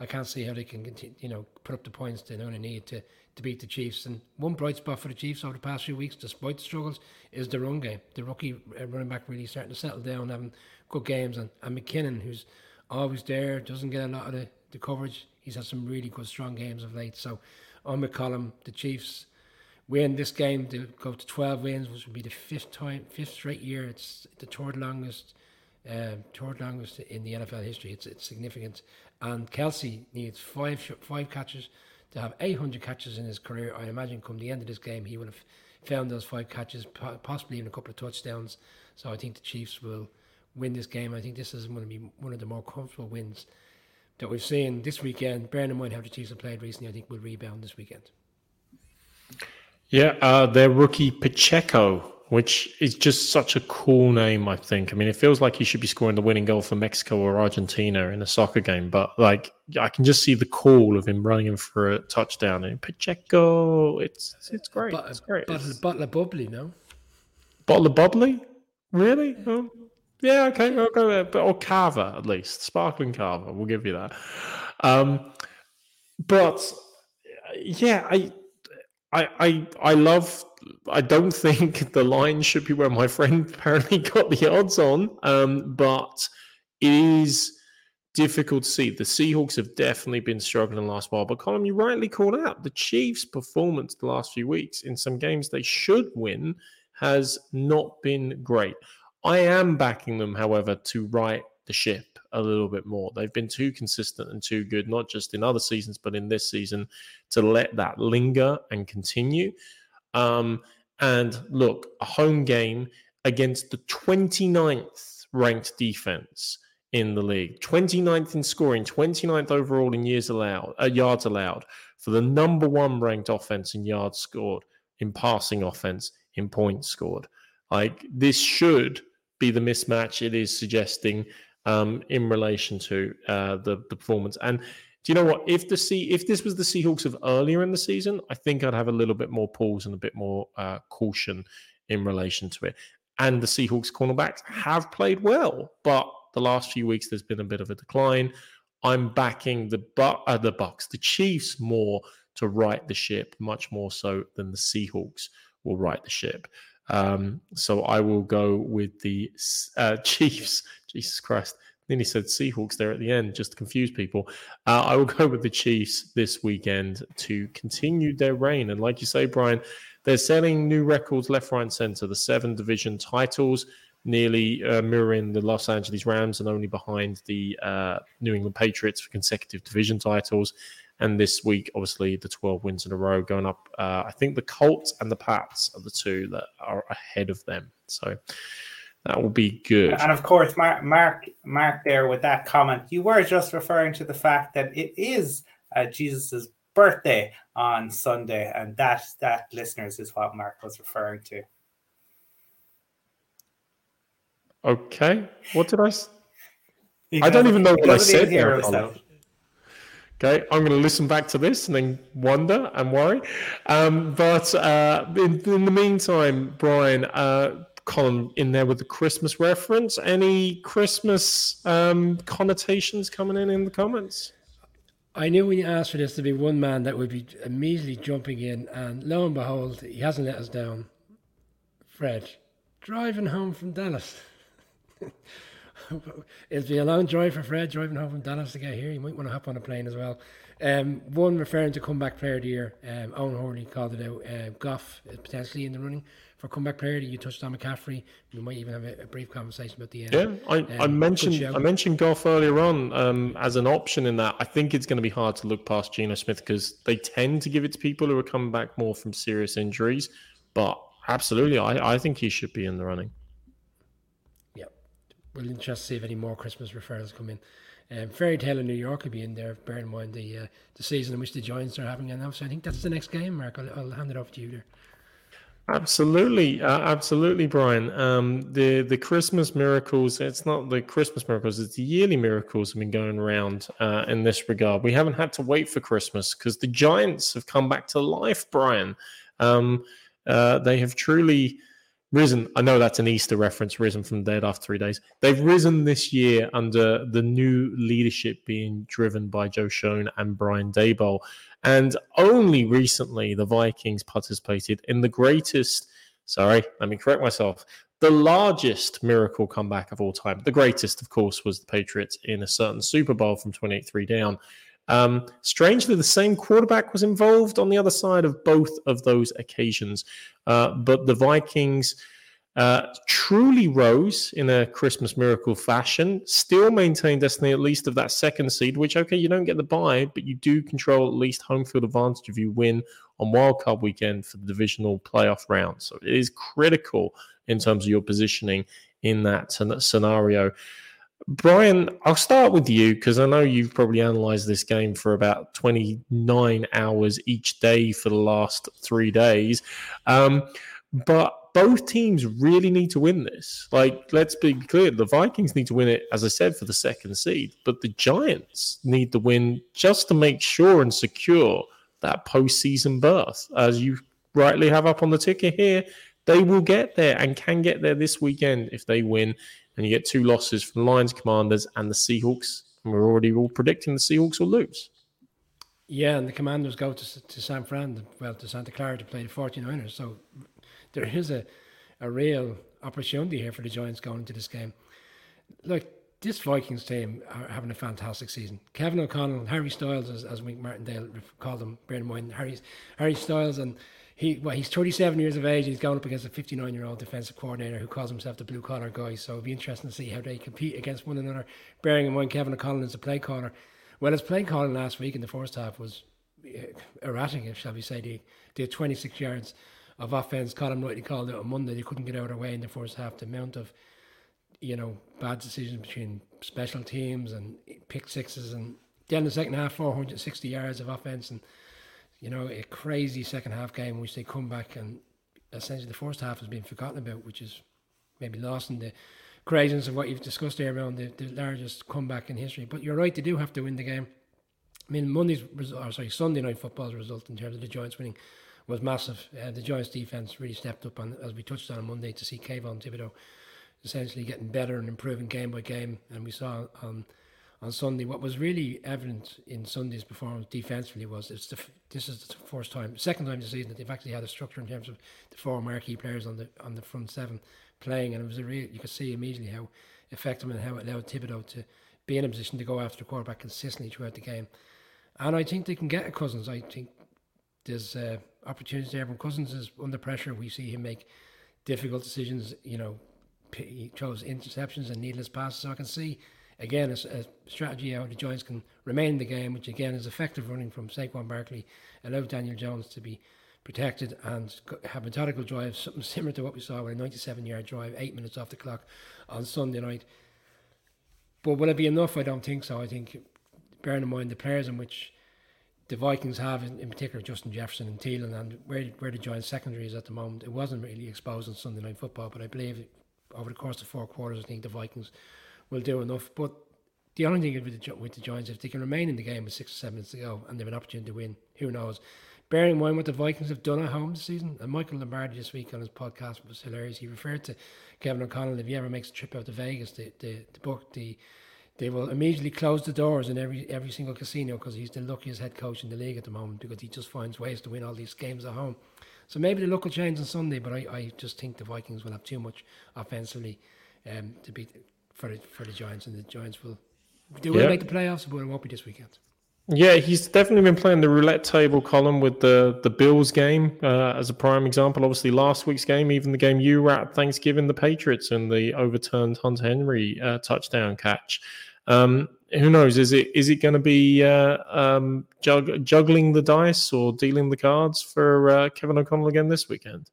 C: I can't see how they can continue, you know, put up the points they they need to, to beat the Chiefs. And one bright spot for the Chiefs over the past few weeks, despite the struggles, is the run game. The rookie uh, running back really starting to settle down, having good games, and, and McKinnon, who's always there, doesn't get a lot of the, the coverage he's had some really good, strong games of late. So on McCollum. The Chiefs win this game to go to 12 wins, which would be the fifth time, fifth straight year. It's the third longest, um, third longest in the NFL history. It's it's significant. And Kelce needs five five catches to have 800 catches in his career. I imagine come the end of this game, he will have found those five catches, possibly even a couple of touchdowns. So I think the Chiefs will win this game. I think this is going to be one of the more comfortable wins that we've seen this weekend, bearing in mind how the Chiefs have played recently, I think we'll rebound this weekend.
A: Yeah, uh, their rookie Pacheco, which is just such a cool name, I think. I mean, it feels like he should be scoring the winning goal for Mexico or Argentina in a soccer game, but like I can just see the call of him running in for a touchdown and Pacheco. It's it's great. But, it's great.
C: Bottle of bubbly, no?
A: Bottle of bubbly? Really? Yeah. Oh. Yeah, okay, I'll go there. But or Cava, at least, sparkling Cava, We'll give you that. Um, but yeah, I, I, I, I love. I don't think the line should be where my friend apparently got the odds on. Um, but it is difficult to see. The Seahawks have definitely been struggling the last while. But Colm, you rightly called out the Chiefs' performance the last few weeks in some games they should win has not been great. I am backing them, however, to right the ship a little bit more. They've been too consistent and too good, not just in other seasons, but in this season, to let that linger and continue. Um, and look, a home game against the 29th ranked defense in the league, 29th in scoring, 29th overall in years allowed, uh, yards allowed, for the number one ranked offense in yards scored, in passing offense, in points scored. Like this should be the mismatch it is suggesting um, in relation to uh, the, the performance. And do you know what? If the sea, if this was the Seahawks of earlier in the season, I think I'd have a little bit more pause and a bit more uh, caution in relation to it. And the Seahawks cornerbacks have played well, but the last few weeks there's been a bit of a decline. I'm backing the but uh, the Bucs, the Chiefs more to right the ship, much more so than the Seahawks will right the ship. Um, so I will go with the uh, Chiefs. Jesus Christ. Then he said Seahawks there at the end, just to confuse people. Uh, I will go with the Chiefs this weekend to continue their reign. And like you say, Brian, they're selling new records left, right, and center. The seven division titles, nearly uh, mirroring the Los Angeles Rams and only behind the uh, New England Patriots for consecutive division titles. And this week, obviously, the 12 wins in a row going up. Uh, I think the Colts and the Pats are the two that are ahead of them. So that will be good.
B: And of course, Mark, Mark, Mark, there with that comment, you were just referring to the fact that it is uh, Jesus's birthday on Sunday, and that that listeners is what Mark was referring to.
A: Okay. What did I? I don't even know what I said. There, Okay, I'm going to listen back to this and then wonder and worry. Um, but uh, in, in, the meantime, Brian, uh, Colm in there with the Christmas reference. Any Christmas um, connotations coming in in the comments?
C: I knew when you asked for this to be one man that would be immediately jumping in, and lo and behold, he hasn't let us down. Fred, driving home from Dallas. It'll be a long drive for Fred driving home from Dallas to get here. You might want to hop on a plane as well. Um, one referring to comeback player of the year, um, Owen Horley called it out. Uh, Goff is potentially in the running for comeback player. You touched on McCaffrey. We might even have a, a brief conversation about the end.
A: Yeah, I, um, I mentioned I mentioned Goff earlier on um, as an option in that. I think it's going to be hard to look past Geno Smith because they tend to give it to people who are coming back more from serious injuries. But absolutely, I, I think he should be in the running
C: we'll just see if any more Christmas referrals come in. Um, Fairy Tale in New York will be in there, bearing in mind the uh, the season in which the Giants are having now. So I think that's the next game, Mark. I'll, I'll hand it off to you there.
A: Absolutely, uh, absolutely, Brian. Um, the the Christmas miracles. It's not the Christmas miracles. It's the yearly miracles have been going around uh, in this regard. We haven't had to wait for Christmas because the Giants have come back to life, Brian. Um, uh, they have truly risen. I know that's an Easter reference, risen from the dead after three days. They've risen this year under the new leadership being driven by Joe Schoen and Brian Daboll. And only recently the Vikings participated in the greatest, sorry, let me correct myself, the largest miracle comeback of all time. The greatest, of course, was the Patriots in a certain Super Bowl from 28 3 down. Um, strangely, the same quarterback was involved on the other side of both of those occasions. Uh, but the Vikings uh, truly rose in a Christmas miracle fashion, still maintained destiny at least of that second seed, which, okay, you don't get the bye, but you do control at least home field advantage if you win on wildcard weekend for the divisional playoff round. So it is critical in terms of your positioning in that scenario. Brian, I'll start with you because I know you've probably analyzed this game for about 29 hours each day for the last three days. Um, but both teams really need to win this. Like, let's be clear the Vikings need to win it, as I said, for the second seed, but the Giants need to win just to make sure and secure that postseason berth. As you rightly have up on the ticker here, they will get there and can get there this weekend if they win and you get two losses from Lions, Commanders, and the Seahawks. And we're already all predicting the Seahawks will lose.
C: Yeah, and the Commanders go to, to San Fran, well, to Santa Clara to play the 49ers. So there is a, a real opportunity here for the Giants going into this game. Look, this Vikings team are having a fantastic season. Kevin O'Connell, Harry Styles, as, as Wink Martindale called him, bear in mind, Harry, Harry Styles and he well, he's 37 years of age. He's going up against a 59 year old defensive coordinator who calls himself the blue collar guy. So it'll be interesting to see how they compete against one another. Bearing in mind Kevin O'Connell is a play caller. Well, his play calling last week in the first half was uh, erratic, shall we say. They did 26 yards of offense. Colm Knightley called it on Monday. They couldn't get out of their way in the first half. The amount of you know bad decisions between special teams and pick sixes and then the second half 460 yards of offense and you know, a crazy second half game which they come back and essentially the first half has been forgotten about, which is maybe lost in the craziness of what you've discussed there around the, the largest comeback in history. But you're right, they do have to win the game. I mean, Monday's or sorry, Sunday night football's result in terms of the Giants winning was massive. Uh, the Giants defense really stepped up on, as we touched on on Monday, to see Kayvon Thibodeaux essentially getting better and improving game by game. And we saw on on Sunday. What was really evident in Sunday's performance defensively was it's the, this is the first time, second time this season that they've actually had a structure in terms of the four marquee players on the on the front seven playing, and it was a real. You could see immediately how effective and how it allowed Thibodeaux to be in a position to go after the quarterback consistently throughout the game. And I think they can get a Cousins. I think there's uh, opportunities there. When Cousins is under pressure, we see him make difficult decisions. You know, he chose interceptions and needless passes. So I can see again, a, a strategy how the Giants can remain in the game, which again is effective running from Saquon Barkley, allow Daniel Jones to be protected and have a methodical drives, something similar to what we saw with a 97 yard drive, eight minutes off the clock on Sunday night. But will it be enough? I don't think so. I think, bearing in mind the players in which the Vikings have, in, in particular Justin Jefferson and Thielen, and where, where the Giants secondary is at the moment, it wasn't really exposed on Sunday night football, but I believe over the course of four quarters, I think the Vikings will do enough. But the only thing with the, with the Giants, if they can remain in the game with six or seven minutes to go and they have an opportunity to win, who knows? Bearing in mind what the Vikings have done at home this season, and Michael Lombardi this week on his podcast was hilarious. He referred to Kevin O'Connell if he ever makes a trip out to Vegas, the the, the book the they will immediately close the doors in every every single casino because he's the luckiest head coach in the league at the moment because he just finds ways to win all these games at home. So maybe the luck will change on Sunday, but I, I just think the Vikings will have too much offensively um, to beat for the, for the Giants, and the Giants will they will make the playoffs, but it won't be this weekend.
A: Yeah, he's definitely been playing the roulette table Colm with the the Bills game uh, as a prime example. Obviously, last week's game, even the game you were at Thanksgiving, the Patriots and the overturned Hunter Henry uh, touchdown catch. Um, who knows? Is it is it going to be uh, um, jug- juggling the dice or dealing the cards for uh, Kevin O'Connell again this weekend?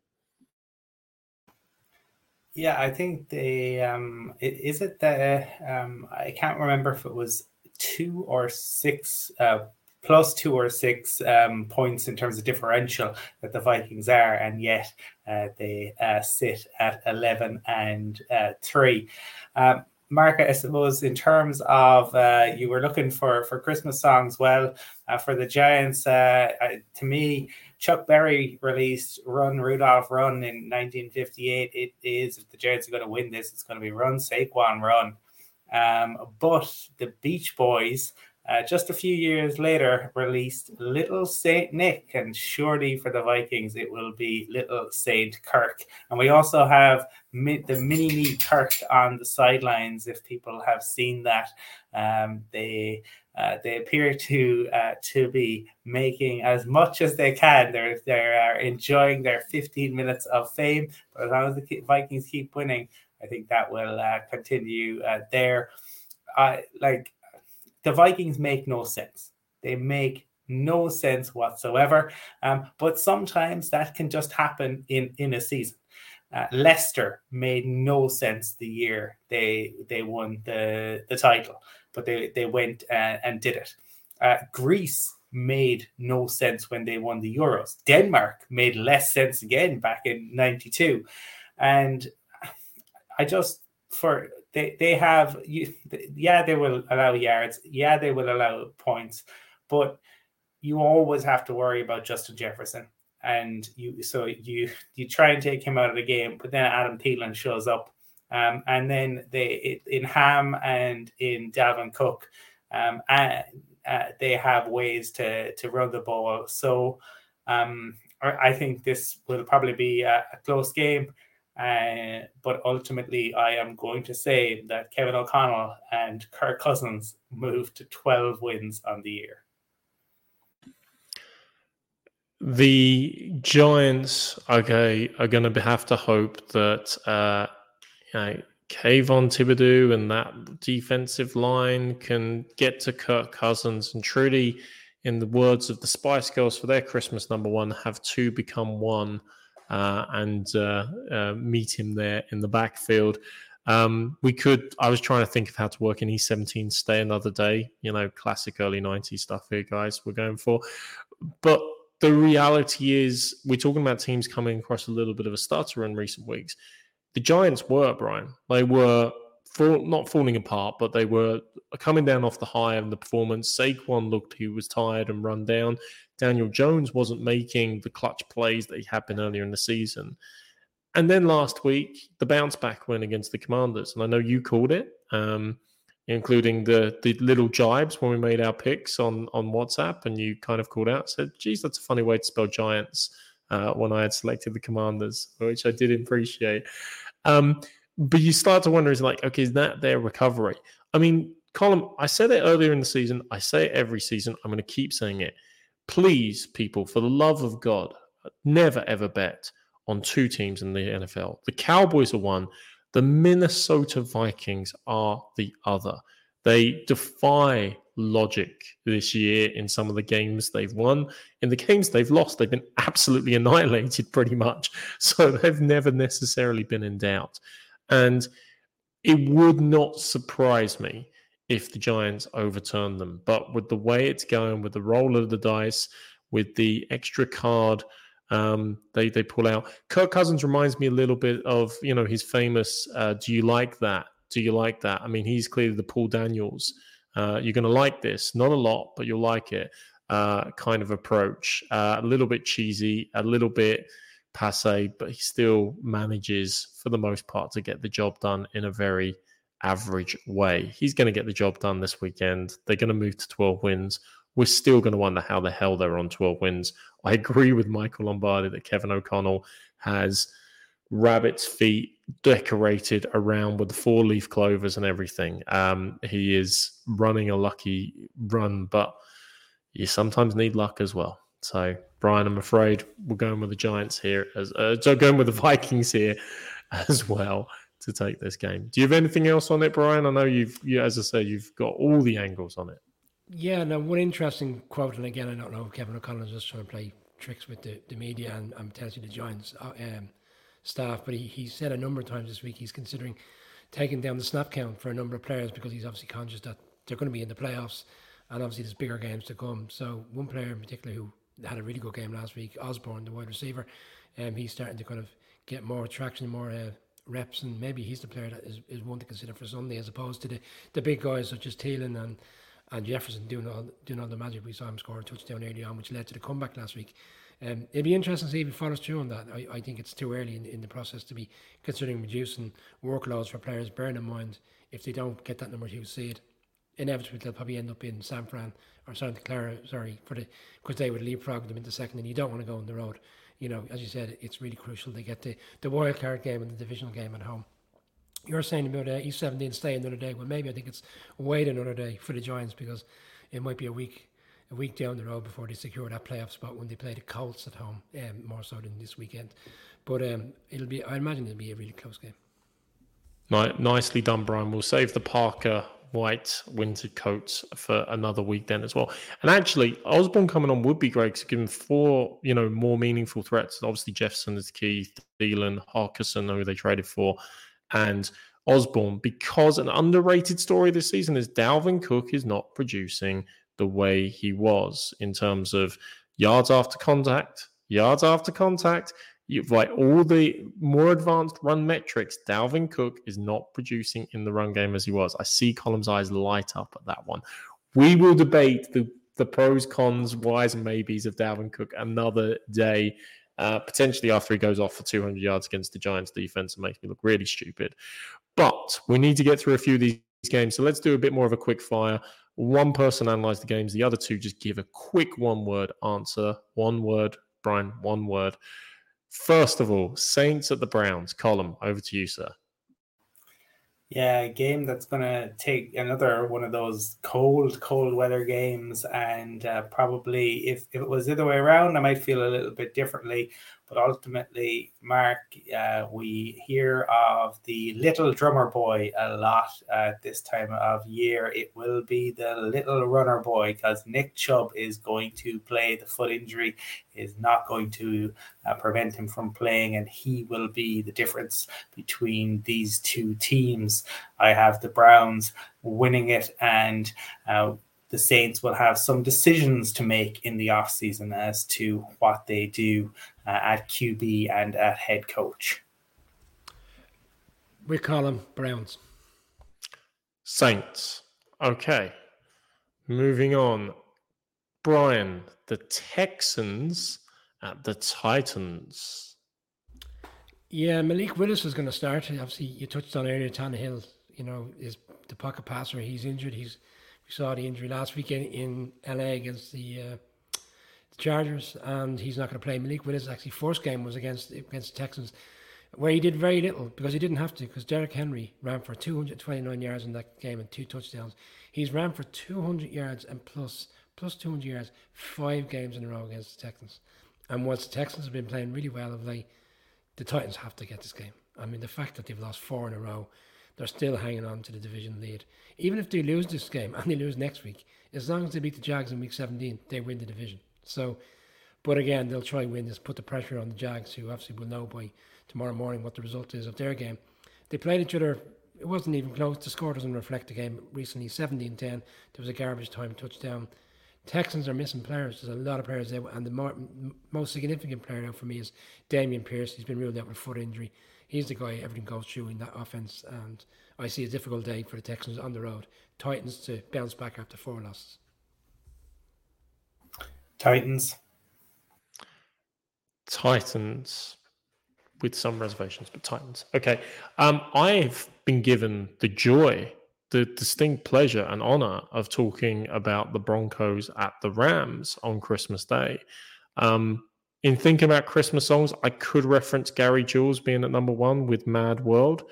B: Yeah, I think the um, is it the um, I can't remember if it was two or six uh, plus two or six um, points in terms of differential that the Vikings are, and yet uh, they uh, sit at 11 and uh, 3. Um, Mark, I suppose in terms of uh, you were looking for for Christmas songs, well, uh, for the Giants, uh, to me, Chuck Berry released "Run Rudolph Run" in 1958. It is if the Giants are going to win this, it's going to be "Run Saquon Run." Um, but the Beach Boys, uh, just a few years later, released Little Saint Nick, and surely for the Vikings, it will be Little Saint Kirk. And we also have mi- the mini me Kirk on the sidelines. If people have seen that, um, they uh, they appear to uh, to be making as much as they can. They're they are enjoying their 15 minutes of fame. But as long as the Vikings keep winning, I think that will uh, continue uh, there. Like the Vikings make no sense. They make no sense whatsoever. Um, but sometimes that can just happen in in a season. Uh, Leicester made no sense the year they they won the the title, but they they went uh, and did it. Uh, Greece made no sense when they won the Euros. Denmark made less sense again back in '92, and I just for they they have you yeah they will allow yards yeah they will allow points but you always have to worry about Justin Jefferson and you so you you try and take him out of the game but then Adam Thielen shows up um, and then they in Ham and in Dalvin Cook um, and uh, they have ways to to run the ball so um, I think this will probably be a, a close game uh, but ultimately, I am going to say that Kevin O'Connell and Kirk Cousins moved to 12 wins on the year.
A: The Giants, okay, are going to have to hope that uh, you know, Kayvon Thibodeaux and that defensive line can get to Kirk Cousins and truly, in the words of the Spice Girls for their Christmas number one, have two become one uh, and uh, uh, meet him there in the backfield. Um, we could. I was trying to think of how to work in E17. Stay another day. You know, classic early '90s stuff here, guys. We're going for, but the reality is, we're talking about teams coming across a little bit of a stutter in recent weeks. The Giants were Brian. They were fall, not falling apart, but they were coming down off the high of the performance. Saquon looked he was tired and run down. Daniel Jones wasn't making the clutch plays that he had been earlier in the season. And then last week, the bounce back win against the Commanders. And I know you called it, um, including the the little jibes when we made our picks on, on WhatsApp. And you kind of called out, said, geez, that's a funny way to spell Giants uh, when I had selected the Commanders, which I did appreciate. Um, but you start to wonder, is like, okay, is that their recovery? I mean, Colm, I said it earlier in the season. I say it every season. I'm going to keep saying it. Please, people, for the love of God, never ever bet on two teams in the NFL. The Cowboys are one, the Minnesota Vikings are the other. They defy logic this year in some of the games they've won. In the games they've lost, they've been absolutely annihilated pretty much. So they've never necessarily been in doubt. And it would not surprise me if the Giants overturn them. But with the way it's going, with the roll of the dice, with the extra card Um, they they pull out. Kirk Cousins reminds me a little bit of you know his famous uh, "Do you like that? Do you like that?" I mean, he's clearly the Paul Daniels. Uh, you're going to like this, not a lot, but you'll like it. Uh, kind of approach, uh, a little bit cheesy, a little bit passe, but he still manages for the most part to get the job done in a very average way. He's going to get the job done this weekend. They're going to move to 12 wins. We're still going to wonder how the hell they're on 12 wins. I agree with Michael Lombardi that Kevin O'Connell has rabbit's feet decorated around with four leaf clovers and everything. Um, he is running a lucky run, but you sometimes need luck as well. So, Brian, I'm afraid we're going with the Giants here, as uh, so going with the Vikings here as well to take this game. Do you have anything else on it, Brian? I know you've, you, as I said, you've got all the angles on it.
C: Yeah, no, one interesting quote, and again, I don't know if Kevin O'Connell is just trying to play tricks with the, the media and telling you the Giants uh, um, staff, but he, he said a number of times this week he's considering taking down the snap count for a number of players because he's obviously conscious that they're going to be in the playoffs and obviously there's bigger games to come. So one player in particular who had a really good game last week, Osborn, the wide receiver, um, he's starting to kind of get more traction, more uh, reps, and maybe he's the player that is, is one to consider for Sunday as opposed to the, the big guys such as Thielen and and Jefferson doing all doing all the magic. We saw him score a touchdown early on, which led to the comeback last week. Um, it'd be interesting to see if he follows through on that. I, I think it's too early in, in the process to be considering reducing workloads for players. Bearing in mind, if they don't get that number two seed, inevitably they'll probably end up in San Fran or Santa Clara, sorry, for the because they would leapfrog them into second, and you don't want to go on the road you know, as you said, it's really crucial they get the, the wild card game and the divisional game at home. You're saying to about uh, East 17 stay another day. Well, maybe I think it's wait another day for the Giants because it might be a week a week down the road before they secure that playoff spot when they play the Colts at home, um, more so than this weekend. But um, it'll be, I imagine it'll be a really close game.
A: Nicely done, Brian. We'll save the Parker white winter coats for another week then as well. And actually, Osborn coming on would be great to give him four, you know, more meaningful threats. Obviously, Jefferson is key, Thielen, Hockenson, who they traded for, and Osborn because an underrated story this season is Dalvin Cook is not producing the way he was in terms of yards after contact, yards after contact, You've like all the more advanced run metrics. Dalvin Cook is not producing in the run game as he was. I see Colm's eyes light up at that one. We will debate the the pros, cons, whys, and maybes of Dalvin Cook another day. Uh, potentially after he goes off for 200 yards against the Giants defense and makes me look really stupid. But we need to get through a few of these games. So let's do a bit more of a quick fire. One person analyze the games, the other two just give a quick one word answer. One word, Brian, one word. First of all, Saints at the Browns. Colm, over to you, sir.
B: Yeah, a game that's going to take another one of those cold, cold weather games. And uh, probably if, if it was the other way around, I might feel a little bit differently. But ultimately, Mark, uh, we hear of the little drummer boy a lot at this time of year. It will be the little runner boy because Nick Chubb is going to play. The foot injury is not going to uh, prevent him from playing, and he will be the difference between these two teams. I have the Browns winning it, and uh, the Saints will have some decisions to make in the offseason as to what they do uh, at QB and at head coach.
C: We call them Browns.
A: Saints. Okay. Moving on. Brian, the Texans at the Titans.
C: Yeah, Malik Willis is going to start. Obviously, you touched on earlier, Tannehill, you know, is the pocket passer. He's injured. He's we saw the injury last weekend in LA against the, uh, the Chargers, and he's not going to play. Malik Willis' actually first game was against against the Texans, where he did very little because he didn't have to. Because Derrick Henry ran for 229 yards in that game and two touchdowns. He's ran for 200 yards and plus plus 200 yards five games in a row against the Texans. And once the Texans have been playing really well of late, the Titans have to get this game. I mean, the fact that they've lost four in a row they're still hanging on to the division lead. Even if they lose this game and they lose next week, as long as they beat the Jags in week 17, they win the division. So, but again, they'll try and win this, put the pressure on the Jags, who obviously will know by tomorrow morning what the result is of their game. They played each other. It wasn't even close. The score doesn't reflect the game recently. 17 10. There was a garbage time touchdown. Texans are missing players. There's a lot of players there, and the more, most significant player for me is Dameon Pierce. He's been ruled out with a foot injury. He's the guy everything goes through in that offense, and I see a difficult day for the Texans on the road. Titans to bounce back after four losses.
B: Titans.
A: Titans, with some reservations, but Titans. Okay, um, I've been given the joy the distinct pleasure and honor of talking about the Broncos at the Rams on Christmas Day. Um, in thinking about Christmas songs, I could reference Gary Jules being at number one with Mad World,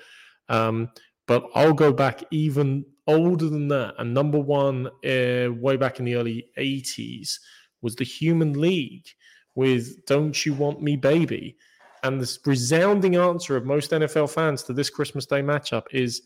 A: um, but I'll go back even older than that. And number one, uh, way back in the early 80s, was the Human League with Don't You Want Me Baby. And the resounding answer of most NFL fans to this Christmas Day matchup is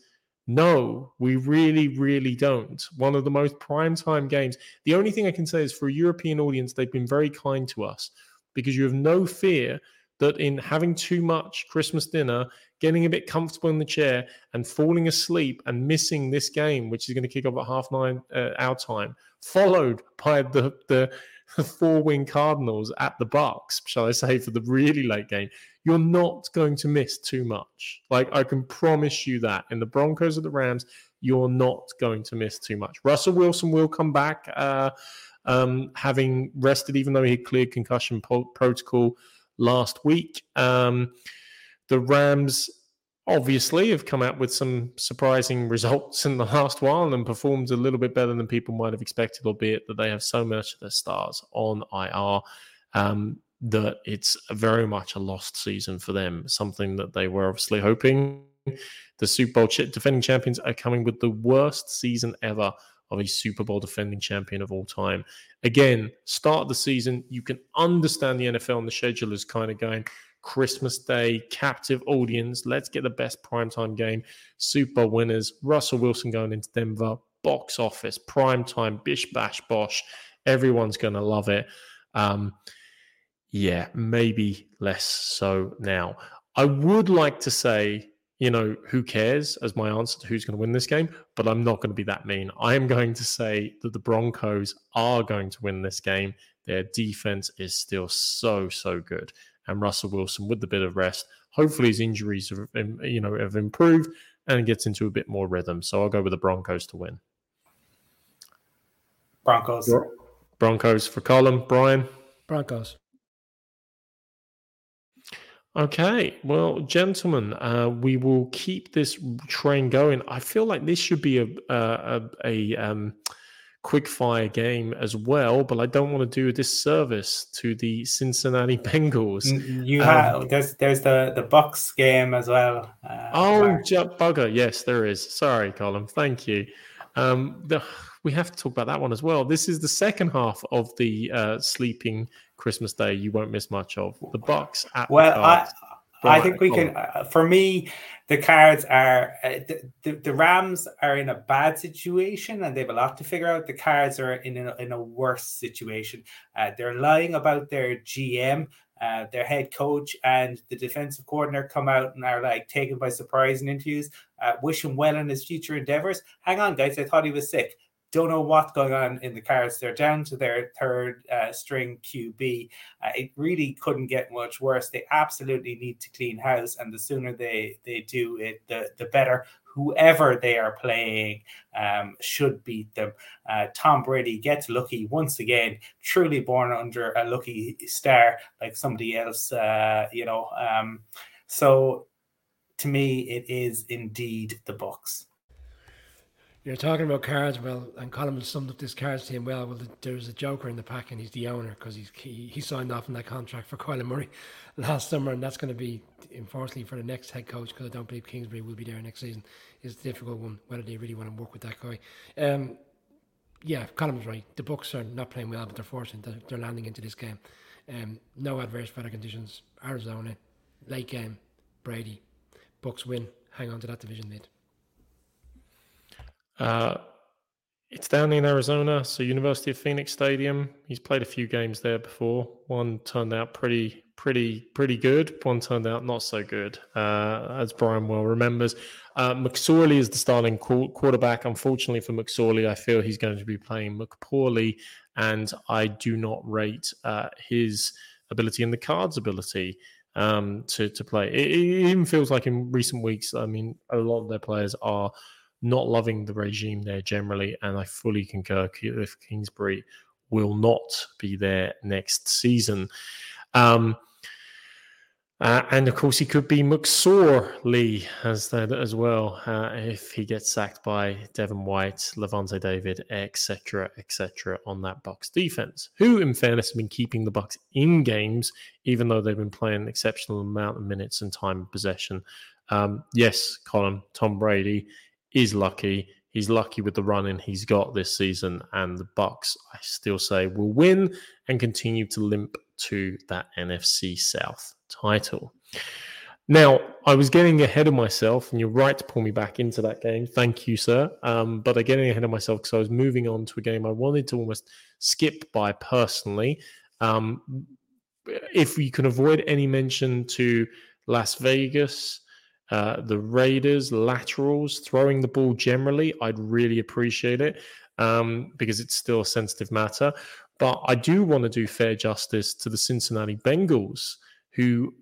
A: no, we really, really don't. One of the most prime time games. The only thing I can say is for a European audience, they've been very kind to us because you have no fear that in having too much Christmas dinner, getting a bit comfortable in the chair, and falling asleep and missing this game, which is going to kick off at half nine uh, our time, followed by the the four win Cardinals at the Bucs, shall I say, for the really late game, you're not going to miss too much. Like I can promise you that. In the Broncos or the Rams, you're not going to miss too much. Russell Wilson will come back, uh, um, having rested, even though he cleared concussion po- protocol last week. Um, the Rams obviously have come out with some surprising results in the last while and performed a little bit better than people might have expected, albeit that they have so much of their stars on IR um, that it's very much a lost season for them. Something that they were obviously hoping. The Super Bowl defending champions are coming with the worst season ever of a Super Bowl defending champion of all time. Again, start the season, you can understand the NFL and the schedule is kind of going, Christmas Day, captive audience. Let's get the best primetime game. Super winners. Russell Wilson going into Denver. Box office, primetime, bish bash bosh. Everyone's going to love it. Um, yeah, maybe less so now. I would like to say, you know, who cares as my answer to who's going to win this game, but I'm not going to be that mean. I am going to say that the Broncos are going to win this game. Their defense is still so, so good and Russell Wilson with the bit of rest. Hopefully his injuries have you know have improved and gets into a bit more rhythm. So I'll go with the Broncos to win.
B: Broncos.
A: Broncos for Colm. Brian.
C: Broncos.
A: Okay, well, gentlemen, uh, we will keep this train going. I feel like this should be a a, a, a um, quick fire game as well, but I don't want to do a disservice to the Cincinnati Bengals.
B: You have um, there's there's the the Bucs game as well.
A: Uh, oh, bugger! Yes, there is. Sorry, Colm. Thank you. Um, the, we have to talk about that one as well. This is the second half of the uh, sleeping Christmas Day. You won't miss much of the Bucs.
B: at well, I I think we can. Uh, for me, the cards are uh, the, the, the Rams are in a bad situation and they have a lot to figure out. The cards are in a, in a worse situation. Uh, they're lying about their GM, uh, their head coach, and the defensive coordinator come out and are like taken by surprise in interviews. Uh, wish him well in his future endeavors. Hang on, guys, I thought he was sick don't know what's going on in the cards. They're down to their third uh, string QB. Uh, it really couldn't get much worse. They absolutely need to clean house, and the sooner they they do it, the the better. Whoever they are playing um, should beat them. Uh, Tom Brady gets lucky once again, truly born under a lucky star like somebody else. Uh, you know, um, so to me, it is indeed the Bucs.
C: You're talking about cards, well, and Colm summed up this cards team well. Well, there's a joker in the pack, and he's the owner because he's he, he signed off on that contract for Kyler Murray last summer, and that's going to be unfortunately for the next head coach because I don't believe Kingsbury will be there next season. Is a difficult one whether they really want to work with that guy. Um, yeah, Colm's right. The Bucs are not playing well, but they're fortunate that they're landing into this game. Um, no adverse weather conditions. Arizona, late game, Brady, Bucs win. Hang on to that division lead.
A: Uh, it's down in Arizona, so University of Phoenix Stadium. He's played a few games there before. One turned out pretty, pretty, pretty good. One turned out not so good, uh, as Brian well remembers. Uh, McSorley is the starting quarterback. Unfortunately for McSorley, I feel he's going to be playing McPoorly, and I do not rate uh, his ability and the Cards' ability um, to to play. It, it even feels like in recent weeks, I mean, a lot of their players are not loving the regime there generally, and I fully concur. Cliff Kingsbury will not be there next season. Um, uh, and of course, he could be McSorley as that as well uh, if he gets sacked by Devin White, Lavonte David, etc., etc. on that Bucs defense. Who, in fairness, have been keeping the Bucs in games, even though they've been playing an exceptional amount of minutes and time of possession. Um, yes, Colm, Tom Brady is lucky. He's lucky with the running he's got this season, and the Bucs, I still say, will win and continue to limp to that NFC South title. Now, I was getting ahead of myself, and you're right to pull me back into that game. Thank you, sir. Um, but I'm getting ahead of myself because I was moving on to a game I wanted to almost skip by personally. Um, if we can avoid any mention to Las Vegas, uh, the Raiders, laterals, throwing the ball generally, I'd really appreciate it um, because it's still a sensitive matter. But I do want to do fair justice to the Cincinnati Bengals, who,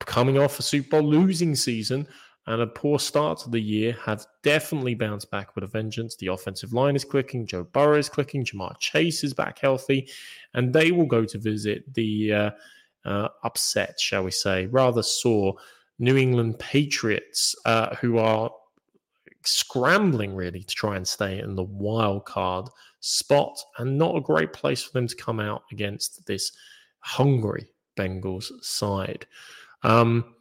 A: coming off a Super Bowl losing season and a poor start to the year, have definitely bounced back with a vengeance. The offensive line is clicking, Joe Burrow is clicking, Ja'Marr Chase is back healthy, and they will go to visit the uh, uh, upset, shall we say, rather sore New England Patriots, uh, who are scrambling really to try and stay in the wild card spot, and not a great place for them to come out against this hungry Bengals side. Um,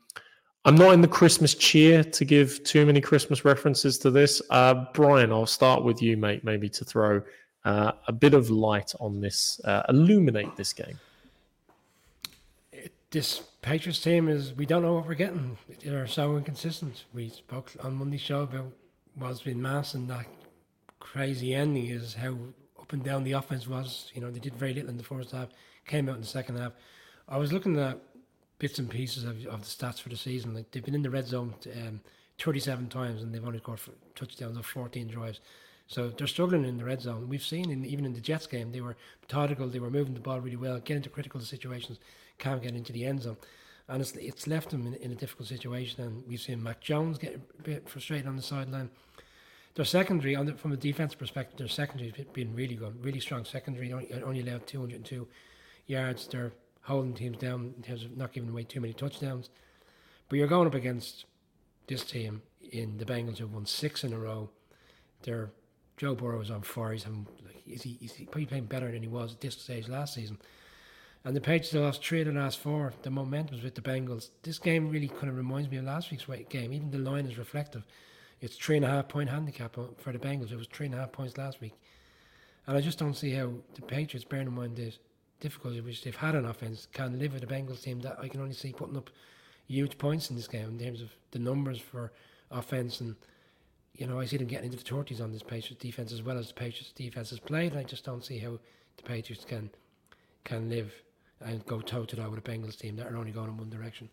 A: I'm not in the Christmas cheer to give too many Christmas references to this. Uh, Brian, I'll start with you, mate, maybe to throw uh, a bit of light on this, uh, illuminate this game.
C: This Patriots team is we don't know what we're getting. They're so inconsistent. We spoke on Monday's show about what's mass and that crazy ending is how up and down the offense was. You know, they did very little in the first half, came out in the second half. I was looking at bits and pieces of, of the stats for the season. Like they've been in the red zone um, 37 times and they've only scored touchdowns of 14 drives. So they're struggling in the red zone. We've seen in, even in the Jets game, they were methodical, they were moving the ball really well, getting into critical situations can't get into the end zone. And it's, it's left them in, in a difficult situation. And we've seen Mac Jones get a bit frustrated on the sideline. Their secondary, on the, from a defense perspective, their secondary has been really good, really strong secondary. Only, only allowed 202 yards. They're holding teams down in terms of not giving away too many touchdowns. But you're going up against this team in the Bengals who have won six in a row. They're Joe Burrow is on fire. He's, having, like, is he, is he probably playing better than he was at this stage last season. And the Patriots lost three of the last four. The momentum's with the Bengals. This game really kind of reminds me of last week's game. Even the line is reflective. It's three and a half point handicap for the Bengals. It was three and a half points last week. And I just don't see how the Patriots, bearing in mind the difficulty which they've had on offense, can live with a Bengals team that I can only see putting up huge points in this game in terms of the numbers for offense. And, you know, I see them getting into the 30s on this Patriots defense as well as the Patriots defense has played. And I just don't see how the Patriots can can live and go toe to toe with a Bengals team that are only going in one direction.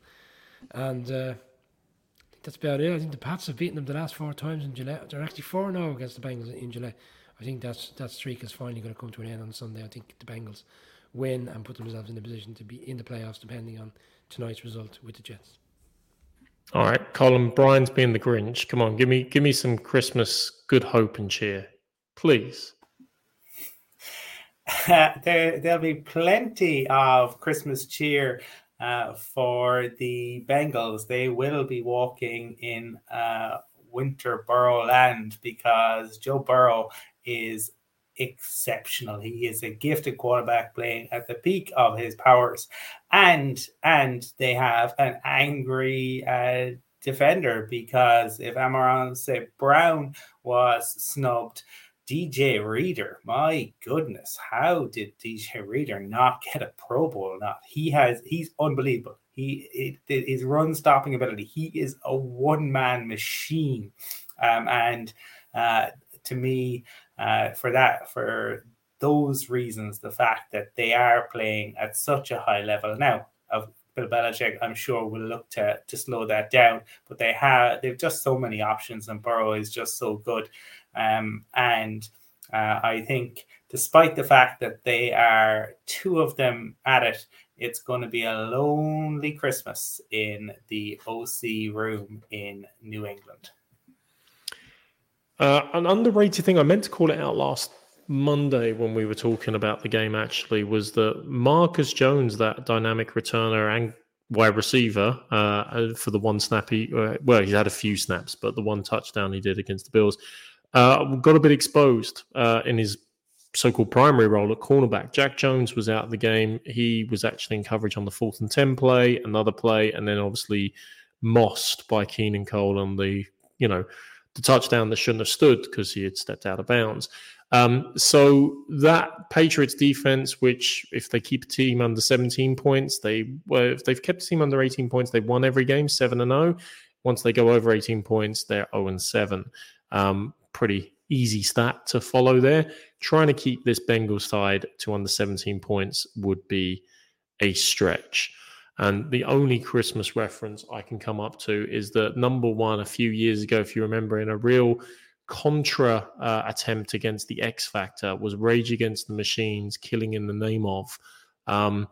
C: And uh, I think that's about it. I think the Pats have beaten them the last four times in Gillette. They're actually 4 0 against the Bengals in Gillette. I think that's that streak is finally going to come to an end on Sunday. I think the Bengals win and put themselves in the position to be in the playoffs, depending on tonight's result with the Jets.
A: All right, Colm Brian's being the Grinch. Come on, give me give me some Christmas good hope and cheer, please.
B: there, there'll be plenty of Christmas cheer uh, for the Bengals. They will be walking in uh, winter Burrow land because Joe Burrow is exceptional. He is a gifted quarterback playing at the peak of his powers, and and they have an angry uh, defender because if Amon-Ra Brown was snubbed DJ Reader, my goodness, how did DJ Reader not get a Pro Bowl? Not he has he's unbelievable. He it, his run stopping ability. He is a one man machine, um, and uh, to me, uh, for that, for those reasons, the fact that they are playing at such a high level now of Bill Belichick, I'm sure will look to to slow that down. But they have they've just so many options, and Burrow is just so good. Um, and uh, I think, despite the fact that they are two of them at it, it's going to be a lonely Christmas in the OC room in New England.
A: Uh, an underrated thing I meant to call it out last Monday when we were talking about the game actually was that Marcus Jones, that dynamic returner and wide receiver, uh, for the one snap he, uh, well, he had a few snaps, but the one touchdown he did against the Bills, uh, got a bit exposed uh, in his so-called primary role at cornerback. Jack Jones was out of the game. He was actually in coverage on the fourth and ten play, another play, and then obviously mossed by Keelan Cole on the, you know, the touchdown that shouldn't have stood because he had stepped out of bounds. Um, so that Patriots defense, which if they keep a team under 17 points, they well, if they've kept a team under 18 points, they've won every game, seven and zero. Once they go over 18 points, they're 0 and seven. Um, pretty easy stat to follow there. Trying to keep this Bengals side to under 17 points would be a stretch. And the only Christmas reference I can come up to is that number one, a few years ago, if you remember, in a real contra uh, attempt against the X Factor was Rage Against the Machines, killing in the name of. Um,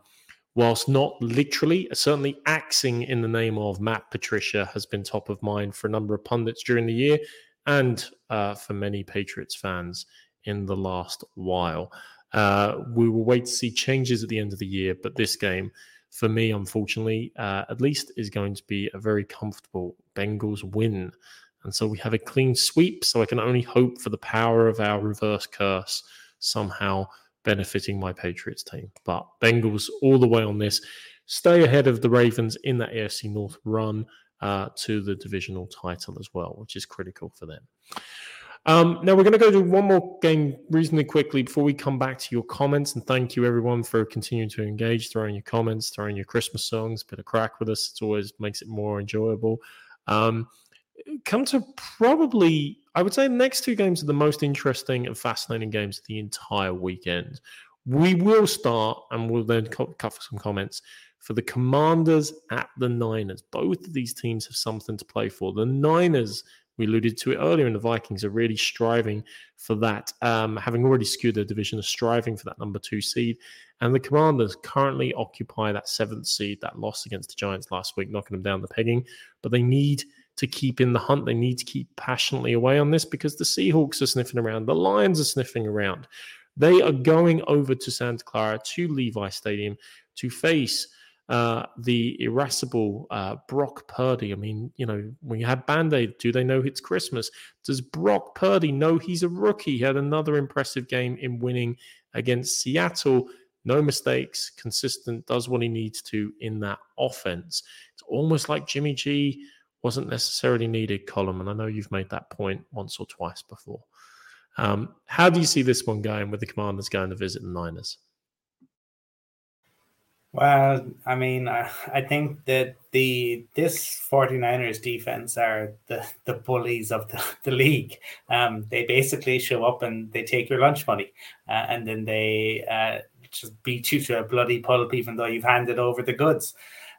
A: whilst not literally, certainly axing in the name of Matt Patricia has been top of mind for a number of pundits during the year and uh, for many Patriots fans in the last while. Uh, we will wait to see changes at the end of the year, but this game, for me, unfortunately, uh, at least, is going to be a very comfortable Bengals win. And so we have a clean sweep. So I can only hope for the power of our reverse curse somehow benefiting my Patriots team. But Bengals all the way on this. Stay ahead of the Ravens in that AFC North run uh, to the divisional title as well, which is critical for them. Um, now we're going to go to one more game reasonably quickly before we come back to your comments. And thank you everyone for continuing to engage, throwing your comments, throwing your Christmas songs, bit of crack with us. It always makes it more enjoyable. Um, come to probably, I would say, the next two games are the most interesting and fascinating games of the entire weekend. We will start, and we'll then cover some comments for the Commanders at the Niners. Both of these teams have something to play for. The Niners, we alluded to it earlier, and the Vikings are really striving for that, um, having already skewed their division, are striving for that number two seed. And the Commanders currently occupy that seventh seed, that loss against the Giants last week, knocking them down the pegging. But they need to keep in the hunt. They need to keep passionately away on this because the Seahawks are sniffing around, the Lions are sniffing around. They are going over to Santa Clara to Levi Stadium to face uh, the irascible uh, Brock Purdy. I mean, you know, when you have Band Aid, do they know it's Christmas? Does Brock Purdy know he's a rookie? He had another impressive game in winning against Seattle. No mistakes, consistent, does what he needs to in that offense. It's almost like Jimmy G wasn't necessarily needed Colm. And I know you've made that point once or twice before. Um, how do you see this one going with the Commanders going to visit the Niners?
B: Well, I mean, I, I think that the this 49ers defense are the, the bullies of the, the league. Um, they basically show up and they take your lunch money uh, and then they uh, just beat you to a bloody pulp, even though you've handed over the goods.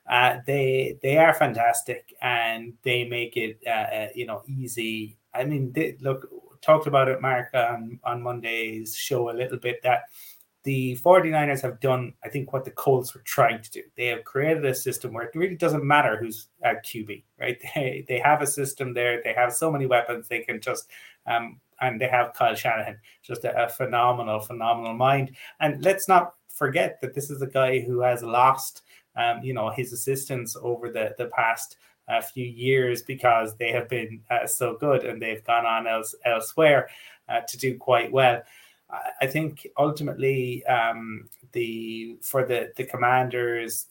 B: Uh, they they are fantastic and they make it uh, uh, you know easy. I mean, they, look, talked about it, Mark, on, on Monday's show a little bit that the 49ers have done, I think, what the Colts were trying to do. They have created a system where it really doesn't matter who's at QB, right? They, they have a system there. They have so many weapons. They can just, um, and they have Kyle Shanahan, just a, a phenomenal, phenomenal mind. And let's not forget that this is a guy who has lost um, you know, his assistants over the, the past uh, few years because they have been uh, so good and they've gone on else, elsewhere uh, to do quite well. I think ultimately um, the for the the commanders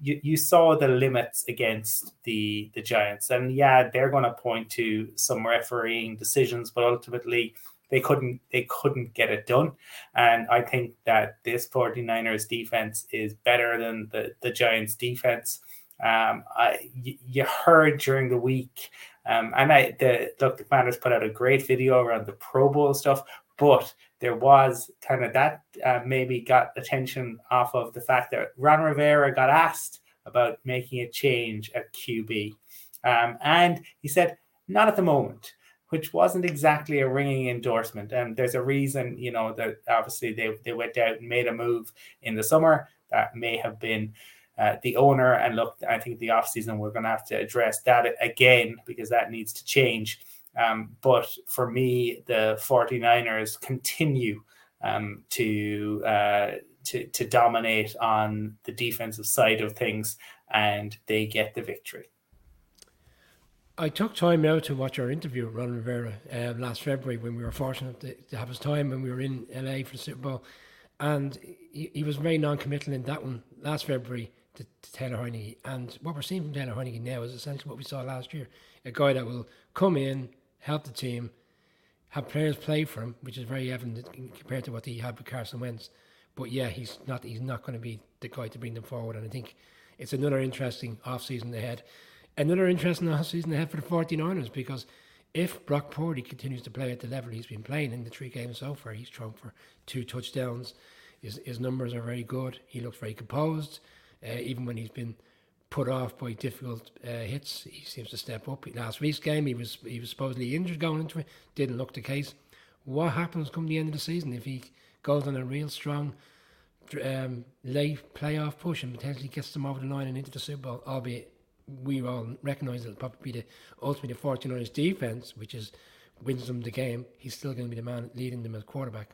B: you, you saw the limits against the the giants and yeah they're going to point to some refereeing decisions but ultimately they couldn't they couldn't get it done. And I think that this 49ers defense is better than the, the Giants defense. Um, I you heard during the week, um, and I the look the Commanders put out a great video around the Pro Bowl stuff. but there was kind of that uh, maybe got attention off of the fact that Ron Rivera got asked about making a change at QB. Um, and he said, not at the moment, which wasn't exactly a ringing endorsement. And there's a reason, you know, that obviously they, they went out and made a move in the summer that may have been uh, the owner. And look, I think the offseason, we're going to have to address that again because that needs to change. Um, but for me, the 49ers continue um, to, uh, to, to dominate on the defensive side of things and they get the victory.
C: I took time out to watch our interview with Ron Rivera uh, last February when we were fortunate to, to, have his time when we were in LA for the Super Bowl. And he, he was very non committal in that one last February to, to Taylor Heinicke. And what we're seeing from Taylor Heinicke now is essentially what we saw last year a guy that will come in, help the team, have players play for him, which is very evident compared to what he had with Carson Wentz. But yeah, he's not he's not going to be the guy to bring them forward. And I think it's another interesting off season ahead another interesting off season ahead for the 49ers because if Brock Purdy continues to play at the level he's been playing in the three games so far, he's thrown for two touchdowns. His, his numbers are very good. He looks very composed. Uh, even when he's been put off by difficult uh, hits, he seems to step up. Last week's game, he was he was supposedly injured going into it. Didn't look the case. What happens come the end of the season if he goes on a real strong um, late playoff push and potentially gets them over the line and into the Super Bowl, albeit we all recognise it'll probably be the ultimately the 49ers defence, which is wins them the game. He's still going to be the man leading them as quarterback.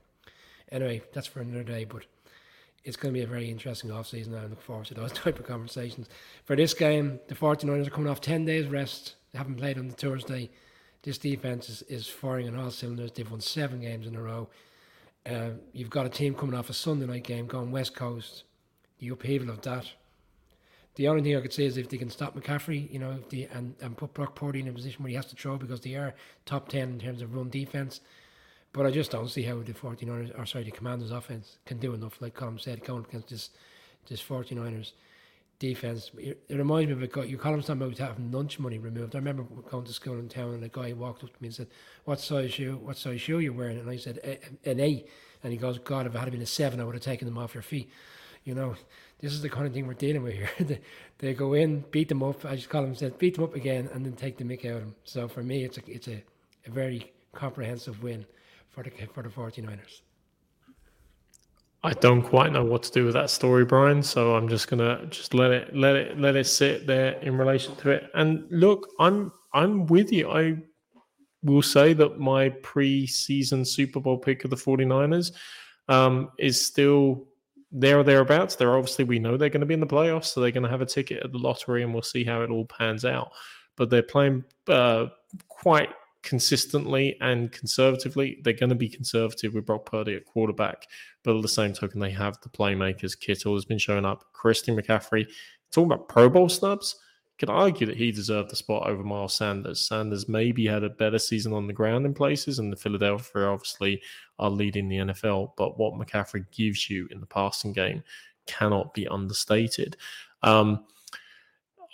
C: Anyway, that's for another day, but it's going to be a very interesting off season. I look forward to those type of conversations. For this game, the 49ers are coming off 10 days rest. They haven't played on the Thursday. This defence is, is firing on all cylinders. They've won seven games in a row. Uh, you've got a team coming off a Sunday night game going West Coast. The upheaval of that the only thing I could say is if they can stop McCaffrey, you know, if they, and, and put Brock Purdy in a position where he has to throw because they are top 10 in terms of run defense. But I just don't see how the 49ers, or sorry, the Commanders offense can do enough, like Colm said, going against this, this 49ers defense. It, reminds me of a guy, you call him something about having lunch money removed. I remember going to school in town and a guy walked up to me and said, What size shoe, what size shoe you wearing? And I said, An A. And he goes, God, if it had been a seven, I would have taken them off your feet. You know, this is the kind of thing we're dealing with here. they, they go in, beat them up. I just call them said beat them up again, and then take the mick out of them. So for me, it's a it's a, a very comprehensive win for the for the 49ers.
A: I don't quite know what to do with that story, Brian. So I'm just gonna just let it let it let it sit there in relation to it. And look, I'm I'm with you. I will say that my preseason Super Bowl pick of the 49ers um, is still there or thereabouts. They're obviously we know they're going to be in the playoffs, so they're going to have a ticket at the lottery, and we'll see how it all pans out. But they're playing uh, quite consistently and conservatively. They're going to be conservative with Brock Purdy at quarterback, but at the same token, they have the playmakers. Kittle has been showing up. Christian McCaffrey. Talking about Pro Bowl snubs could argue that he deserved the spot over Miles Sanders. Sanders maybe had a better season on the ground in places, and the Philadelphia obviously are leading the NFL. But what McCaffrey gives you in the passing game cannot be understated. Um,